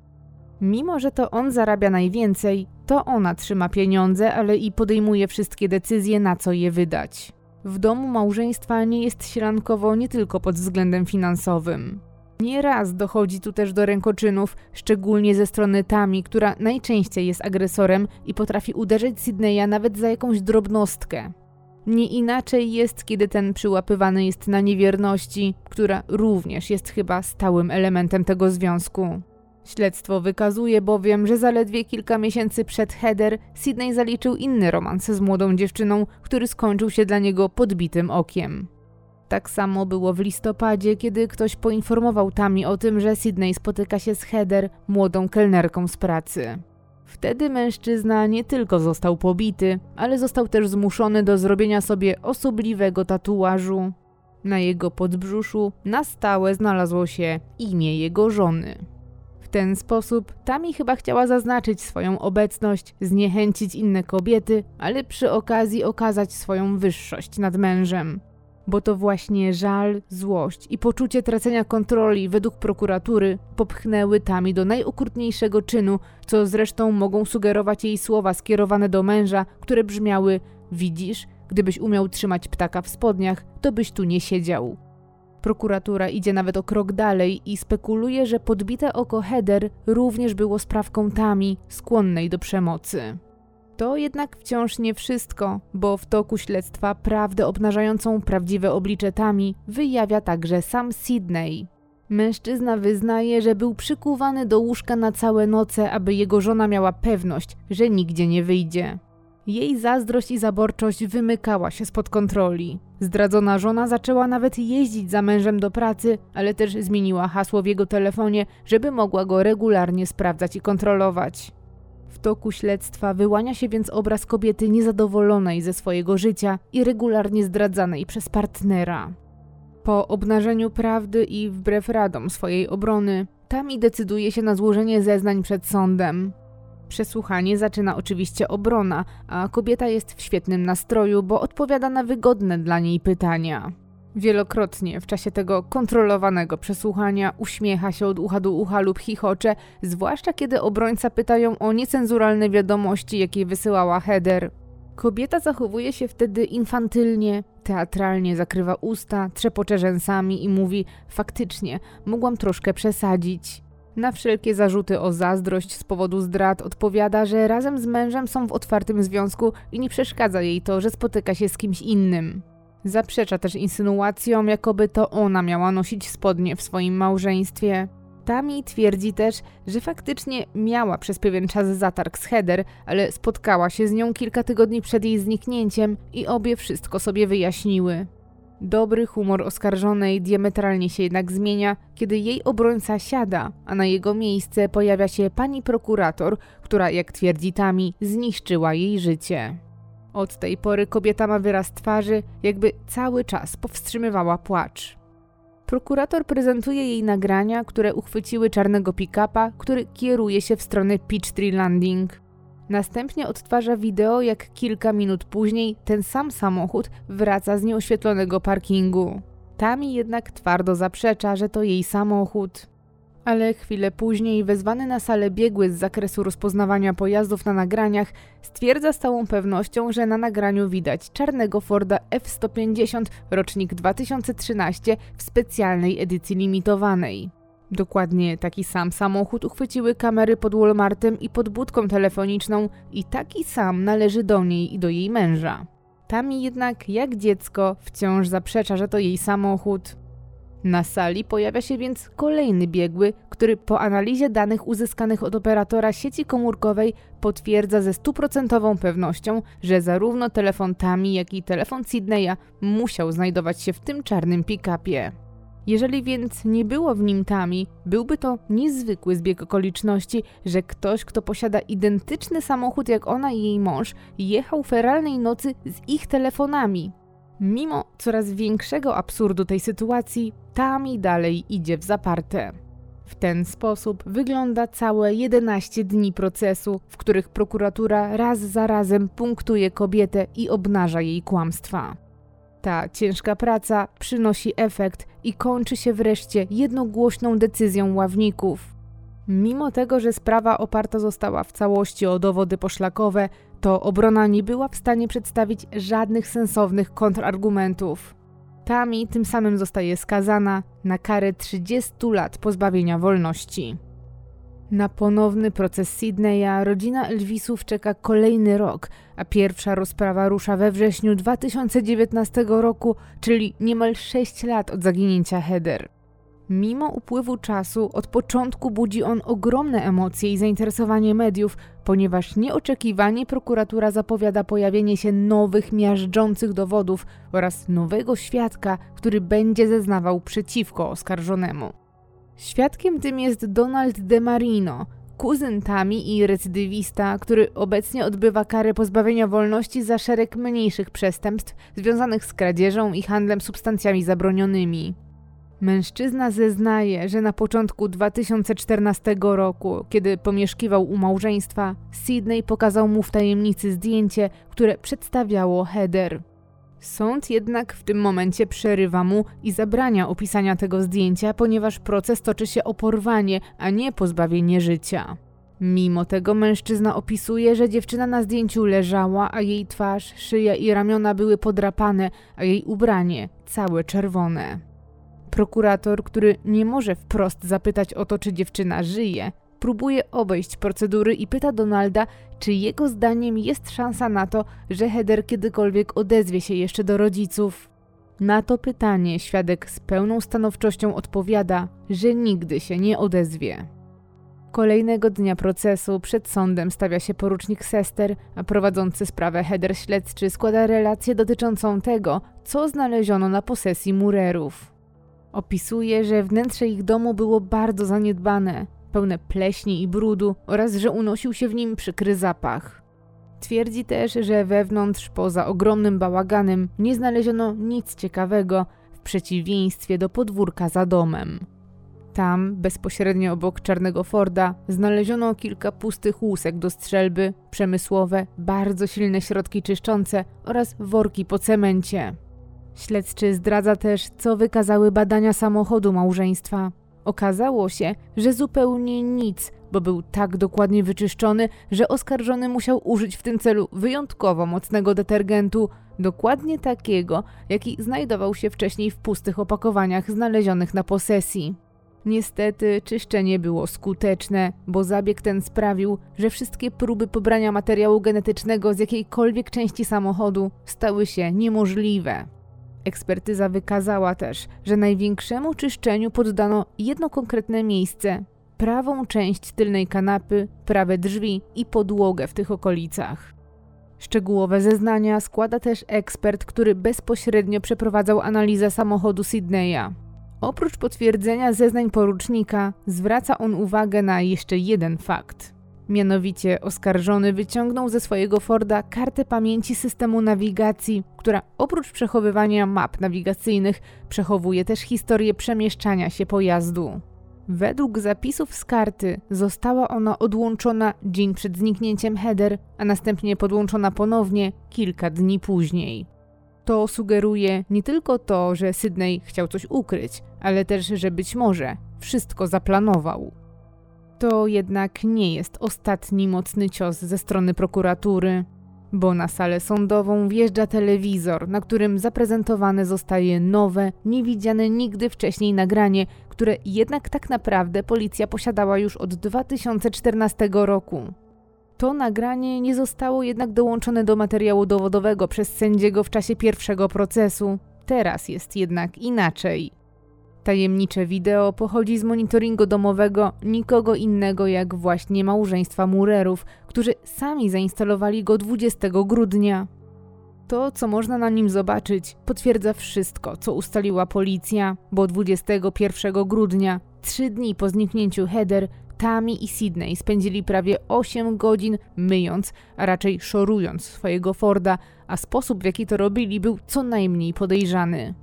Mimo, że to on zarabia najwięcej, to ona trzyma pieniądze, ale i podejmuje wszystkie decyzje, na co je wydać. W domu małżeństwa nie jest sielankowo nie tylko pod względem finansowym. Nieraz dochodzi tu też do rękoczynów, szczególnie ze strony Tami, która najczęściej jest agresorem i potrafi uderzyć Sydneya nawet za jakąś drobnostkę. Nie inaczej jest, kiedy ten przyłapywany jest na niewierności, która również jest chyba stałym elementem tego związku. Śledztwo wykazuje bowiem, że zaledwie kilka miesięcy przed Heather Sydney zaliczył inny romans z młodą dziewczyną, który skończył się dla niego podbitym okiem. Tak samo było w listopadzie, kiedy ktoś poinformował Tami o tym, że Sydney spotyka się z Heather, młodą kelnerką z pracy. Wtedy mężczyzna nie tylko został pobity, ale został też zmuszony do zrobienia sobie osobliwego tatuażu. Na jego podbrzuszu na stałe znalazło się imię jego żony. Ten sposób Tami chyba chciała zaznaczyć swoją obecność, zniechęcić inne kobiety, ale przy okazji okazać swoją wyższość nad mężem bo to właśnie żal, złość i poczucie tracenia kontroli według prokuratury popchnęły Tami do najokrutniejszego czynu, co zresztą mogą sugerować jej słowa skierowane do męża, które brzmiały: Widzisz, gdybyś umiał trzymać ptaka w spodniach, to byś tu nie siedział. Prokuratura idzie nawet o krok dalej i spekuluje, że podbite oko Heather również było sprawką Tami, skłonnej do przemocy. To jednak wciąż nie wszystko, bo w toku śledztwa prawdę obnażającą prawdziwe oblicze Tami wyjawia także sam Sydney. Mężczyzna wyznaje, że był przykuwany do łóżka na całe noce, aby jego żona miała pewność, że nigdzie nie wyjdzie. Jej zazdrość i zaborczość wymykała się spod kontroli. Zdradzona żona zaczęła nawet jeździć za mężem do pracy, ale też zmieniła hasło w jego telefonie, żeby mogła go regularnie sprawdzać i kontrolować. W toku śledztwa wyłania się więc obraz kobiety niezadowolonej ze swojego życia i regularnie zdradzanej przez partnera. Po obnażeniu prawdy i wbrew radom swojej obrony, Tami decyduje się na złożenie zeznań przed sądem. Przesłuchanie zaczyna oczywiście obrona, a kobieta jest w świetnym nastroju, bo odpowiada na wygodne dla niej pytania. Wielokrotnie w czasie tego kontrolowanego przesłuchania uśmiecha się od ucha do ucha lub chichocze, zwłaszcza kiedy obrońca pytają o niecenzuralne wiadomości, jakie wysyłała Heather. Kobieta zachowuje się wtedy infantylnie, teatralnie zakrywa usta, trzepocze rzęsami i mówi: Faktycznie, mogłam troszkę przesadzić. Na wszelkie zarzuty o zazdrość z powodu zdrad odpowiada, że razem z mężem są w otwartym związku i nie przeszkadza jej to, że spotyka się z kimś innym. Zaprzecza też insynuacjom, jakoby to ona miała nosić spodnie w swoim małżeństwie. Tami twierdzi też, że faktycznie miała przez pewien czas zatarg z Heather, ale spotkała się z nią kilka tygodni przed jej zniknięciem i obie wszystko sobie wyjaśniły. Dobry humor oskarżonej diametralnie się jednak zmienia, kiedy jej obrońca siada, a na jego miejsce pojawia się pani prokurator, która, jak twierdzi Tami, zniszczyła jej życie. Od tej pory kobieta ma wyraz twarzy, jakby cały czas powstrzymywała płacz. Prokurator prezentuje jej nagrania, które uchwyciły czarnego pick-upa, który kieruje się w stronę Peachtree Landing. Następnie odtwarza wideo, jak kilka minut później ten sam samochód wraca z nieoświetlonego parkingu. Tami jednak twardo zaprzecza, że to jej samochód. Ale chwilę później wezwany na salę biegły z zakresu rozpoznawania pojazdów na nagraniach stwierdza z całą pewnością, że na nagraniu widać czarnego Forda F-150 rocznik 2013 w specjalnej edycji limitowanej. Dokładnie taki sam samochód uchwyciły kamery pod Walmartem i pod budką telefoniczną i taki sam należy do niej i do jej męża. Tami jednak, jak dziecko, wciąż zaprzecza, że to jej samochód. Na sali pojawia się więc kolejny biegły, który po analizie danych uzyskanych od operatora sieci komórkowej potwierdza ze stuprocentową pewnością, że zarówno telefon Tami, jak i telefon Sydneya musiał znajdować się w tym czarnym pick-upie. Jeżeli więc nie było w nim Tami, byłby to niezwykły zbieg okoliczności, że ktoś, kto posiada identyczny samochód jak ona i jej mąż, jechał feralnej nocy z ich telefonami. Mimo coraz większego absurdu tej sytuacji, Tami dalej idzie w zaparte. W ten sposób wygląda całe 11 dni procesu, w których prokuratura raz za razem punktuje kobietę i obnaża jej kłamstwa. Ta ciężka praca przynosi efekt i kończy się wreszcie jednogłośną decyzją ławników. Mimo tego, że sprawa oparta została w całości o dowody poszlakowe, to obrona nie była w stanie przedstawić żadnych sensownych kontrargumentów. Tami tym samym zostaje skazana na karę 30 lat pozbawienia wolności. Na ponowny proces Sydneya rodzina Elvisów czeka kolejny rok, a pierwsza rozprawa rusza we wrześniu 2019 roku, czyli niemal 6 lat od zaginięcia Heather. Mimo upływu czasu, od początku budzi on ogromne emocje i zainteresowanie mediów, ponieważ nieoczekiwanie prokuratura zapowiada pojawienie się nowych, miażdżących dowodów oraz nowego świadka, który będzie zeznawał przeciwko oskarżonemu. Świadkiem tym jest Donald De Marino, kuzyn Tami i recydywista, który obecnie odbywa karę pozbawienia wolności za szereg mniejszych przestępstw związanych z kradzieżą i handlem substancjami zabronionymi. Mężczyzna zeznaje, że na początku 2014 roku, kiedy pomieszkiwał u małżeństwa, Sydney pokazał mu w tajemnicy zdjęcie, które przedstawiało Heather. Sąd jednak w tym momencie przerywa mu i zabrania opisania tego zdjęcia, ponieważ proces toczy się o porwanie, a nie pozbawienie życia. Mimo tego mężczyzna opisuje, że dziewczyna na zdjęciu leżała, a jej twarz, szyja i ramiona były podrapane, a jej ubranie całe czerwone. Prokurator, który nie może wprost zapytać o to, czy dziewczyna żyje, próbuje obejść procedury i pyta Donalda, czy jego zdaniem jest szansa na to, że Heather kiedykolwiek odezwie się jeszcze do rodziców. Na to pytanie świadek z pełną stanowczością odpowiada, że nigdy się nie odezwie. Kolejnego dnia procesu przed sądem stawia się porucznik Sester, a prowadzący sprawę Heather śledczy składa relację dotyczącą tego, co znaleziono na posesji Murerów. Opisuje, że wnętrze ich domu było bardzo zaniedbane, pełne pleśni i brudu oraz że unosił się w nim przykry zapach. Twierdzi też, że wewnątrz, poza ogromnym bałaganem, nie znaleziono nic ciekawego, w przeciwieństwie do podwórka za domem. Tam, bezpośrednio obok Czarnego Forda, znaleziono kilka pustych łusek do strzelby, przemysłowe, bardzo silne środki czyszczące oraz worki po cemencie. Śledczy zdradza też, co wykazały badania samochodu małżeństwa. Okazało się, że zupełnie nic, bo był tak dokładnie wyczyszczony, że oskarżony musiał użyć w tym celu wyjątkowo mocnego detergentu, dokładnie takiego, jaki znajdował się wcześniej w pustych opakowaniach znalezionych na posesji. Niestety czyszczenie było skuteczne, bo zabieg ten sprawił, że wszystkie próby pobrania materiału genetycznego z jakiejkolwiek części samochodu stały się niemożliwe. Ekspertyza wykazała też, że największemu czyszczeniu poddano jedno konkretne miejsce prawą część tylnej kanapy, prawe drzwi i podłogę w tych okolicach. Szczegółowe zeznania składa też ekspert, który bezpośrednio przeprowadzał analizę samochodu Sydneya. Oprócz potwierdzenia zeznań porucznika, zwraca on uwagę na jeszcze jeden fakt. Mianowicie oskarżony wyciągnął ze swojego Forda kartę pamięci systemu nawigacji, która oprócz przechowywania map nawigacyjnych przechowuje też historię przemieszczania się pojazdu. Według zapisów z karty została ona odłączona dzień przed zniknięciem Heather, a następnie podłączona ponownie kilka dni później. To sugeruje nie tylko to, że Sydney chciał coś ukryć, ale też, że być może wszystko zaplanował. To jednak nie jest ostatni mocny cios ze strony prokuratury, bo na salę sądową wjeżdża telewizor, na którym zaprezentowane zostaje nowe, niewidziane nigdy wcześniej nagranie, które jednak tak naprawdę policja posiadała już od 2014 roku. To nagranie nie zostało jednak dołączone do materiału dowodowego przez sędziego w czasie pierwszego procesu. Teraz jest jednak inaczej. Tajemnicze wideo pochodzi z monitoringu domowego nikogo innego jak właśnie małżeństwa Murerów, którzy sami zainstalowali go 20 grudnia. To, co można na nim zobaczyć, potwierdza wszystko, co ustaliła policja, bo 21 grudnia, trzy dni po zniknięciu Heather, Tami i Sydney spędzili prawie 8 godzin myjąc, a raczej szorując swojego Forda, a sposób w jaki to robili był co najmniej podejrzany.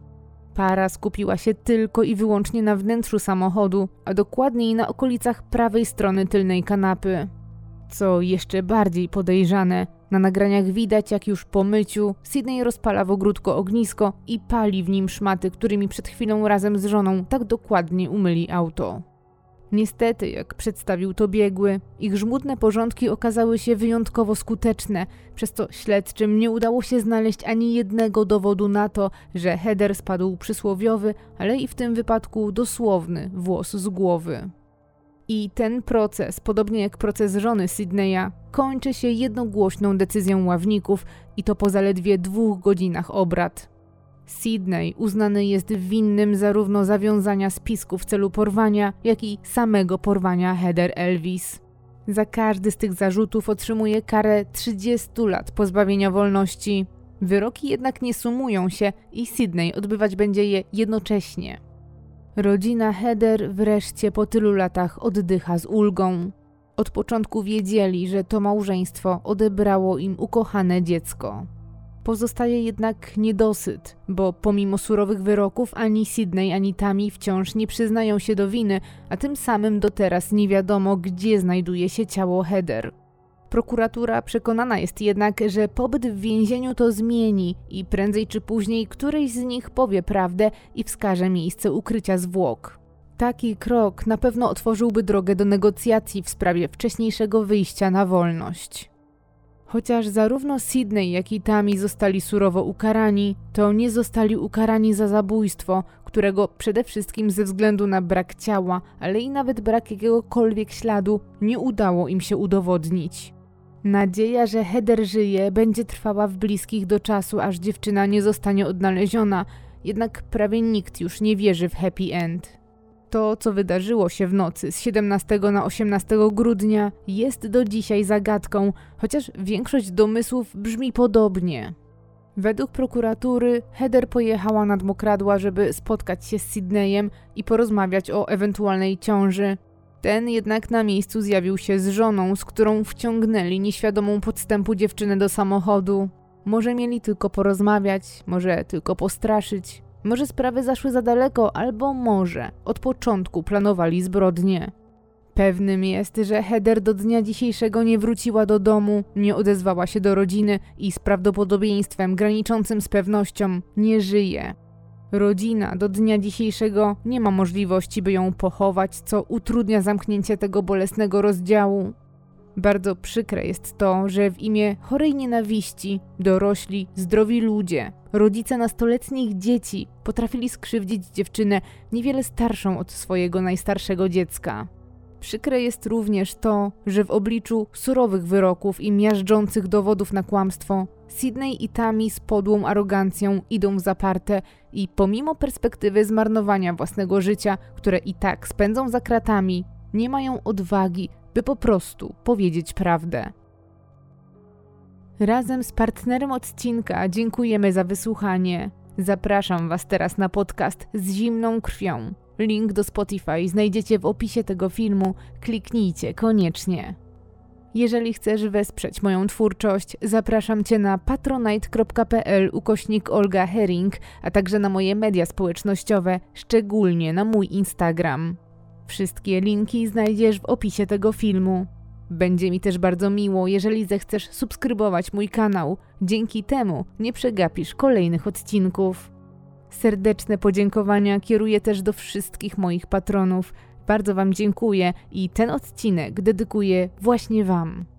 Para skupiła się tylko i wyłącznie na wnętrzu samochodu, a dokładniej na okolicach prawej strony tylnej kanapy. Co jeszcze bardziej podejrzane, na nagraniach widać, jak już po myciu Sydney rozpala w ogródku ognisko i pali w nim szmaty, którymi przed chwilą razem z żoną tak dokładnie umyli auto. Niestety, jak przedstawił to biegły, ich żmudne porządki okazały się wyjątkowo skuteczne, przez co śledczym nie udało się znaleźć ani jednego dowodu na to, że header spadł przysłowiowy, ale i w tym wypadku dosłowny włos z głowy. I ten proces, podobnie jak proces żony Sydneya, kończy się jednogłośną decyzją ławników i to po zaledwie dwóch godzinach obrad. Sydney uznany jest winnym zarówno zawiązania spisku w celu porwania, jak i samego porwania Heather Elvis. Za każdy z tych zarzutów otrzymuje karę 30 lat pozbawienia wolności. Wyroki jednak nie sumują się i Sydney odbywać będzie je jednocześnie. Rodzina Heather wreszcie po tylu latach oddycha z ulgą. Od początku wiedzieli, że to małżeństwo odebrało im ukochane dziecko. Pozostaje jednak niedosyt, bo pomimo surowych wyroków ani Sydney, ani Tami wciąż nie przyznają się do winy, a tym samym do teraz nie wiadomo, gdzie znajduje się ciało Heather. Prokuratura przekonana jest jednak, że pobyt w więzieniu to zmieni i prędzej czy później któryś z nich powie prawdę i wskaże miejsce ukrycia zwłok. Taki krok na pewno otworzyłby drogę do negocjacji w sprawie wcześniejszego wyjścia na wolność. Chociaż zarówno Sydney, jak i Tami zostali surowo ukarani, to nie zostali ukarani za zabójstwo, którego przede wszystkim ze względu na brak ciała, ale i nawet brak jakiegokolwiek śladu nie udało im się udowodnić. Nadzieja, że Heather żyje, będzie trwała w bliskich do czasu, aż dziewczyna nie zostanie odnaleziona, jednak prawie nikt już nie wierzy w happy end. To, co wydarzyło się w nocy z 17 na 18 grudnia, jest do dzisiaj zagadką, chociaż większość domysłów brzmi podobnie. Według prokuratury Heather pojechała nad Mokradła, żeby spotkać się z Sydneyem i porozmawiać o ewentualnej ciąży. Ten jednak na miejscu zjawił się z żoną, z którą wciągnęli nieświadomą podstępu dziewczynę do samochodu. Może mieli tylko porozmawiać, może tylko postraszyć, może sprawy zaszły za daleko, albo może od początku planowali zbrodnie. Pewnym jest, że Heather do dnia dzisiejszego nie wróciła do domu, nie odezwała się do rodziny i z prawdopodobieństwem graniczącym z pewnością nie żyje. Rodzina do dnia dzisiejszego nie ma możliwości, by ją pochować, co utrudnia zamknięcie tego bolesnego rozdziału. Bardzo przykre jest to, że w imię chorej nienawiści dorośli, zdrowi ludzie, rodzice nastoletnich dzieci potrafili skrzywdzić dziewczynę niewiele starszą od swojego najstarszego dziecka. Przykre jest również to, że w obliczu surowych wyroków i miażdżących dowodów na kłamstwo, Sydney i Tami z podłą arogancją idą w zaparte i pomimo perspektywy zmarnowania własnego życia, które i tak spędzą za kratami, nie mają odwagi, by po prostu powiedzieć prawdę. Razem z partnerem odcinka dziękujemy za wysłuchanie. Zapraszam Was teraz na podcast z zimną krwią. Link do Spotify znajdziecie w opisie tego filmu. Kliknijcie koniecznie. Jeżeli chcesz wesprzeć moją twórczość, zapraszam Cię na patronite.pl ukośnik Olga Herring, a także na moje media społecznościowe, szczególnie na mój Instagram. Wszystkie linki znajdziesz w opisie tego filmu. Będzie mi też bardzo miło, jeżeli zechcesz subskrybować mój kanał. Dzięki temu nie przegapisz kolejnych odcinków. Serdeczne podziękowania kieruję też do wszystkich moich patronów. Bardzo Wam dziękuję i ten odcinek dedykuję właśnie Wam.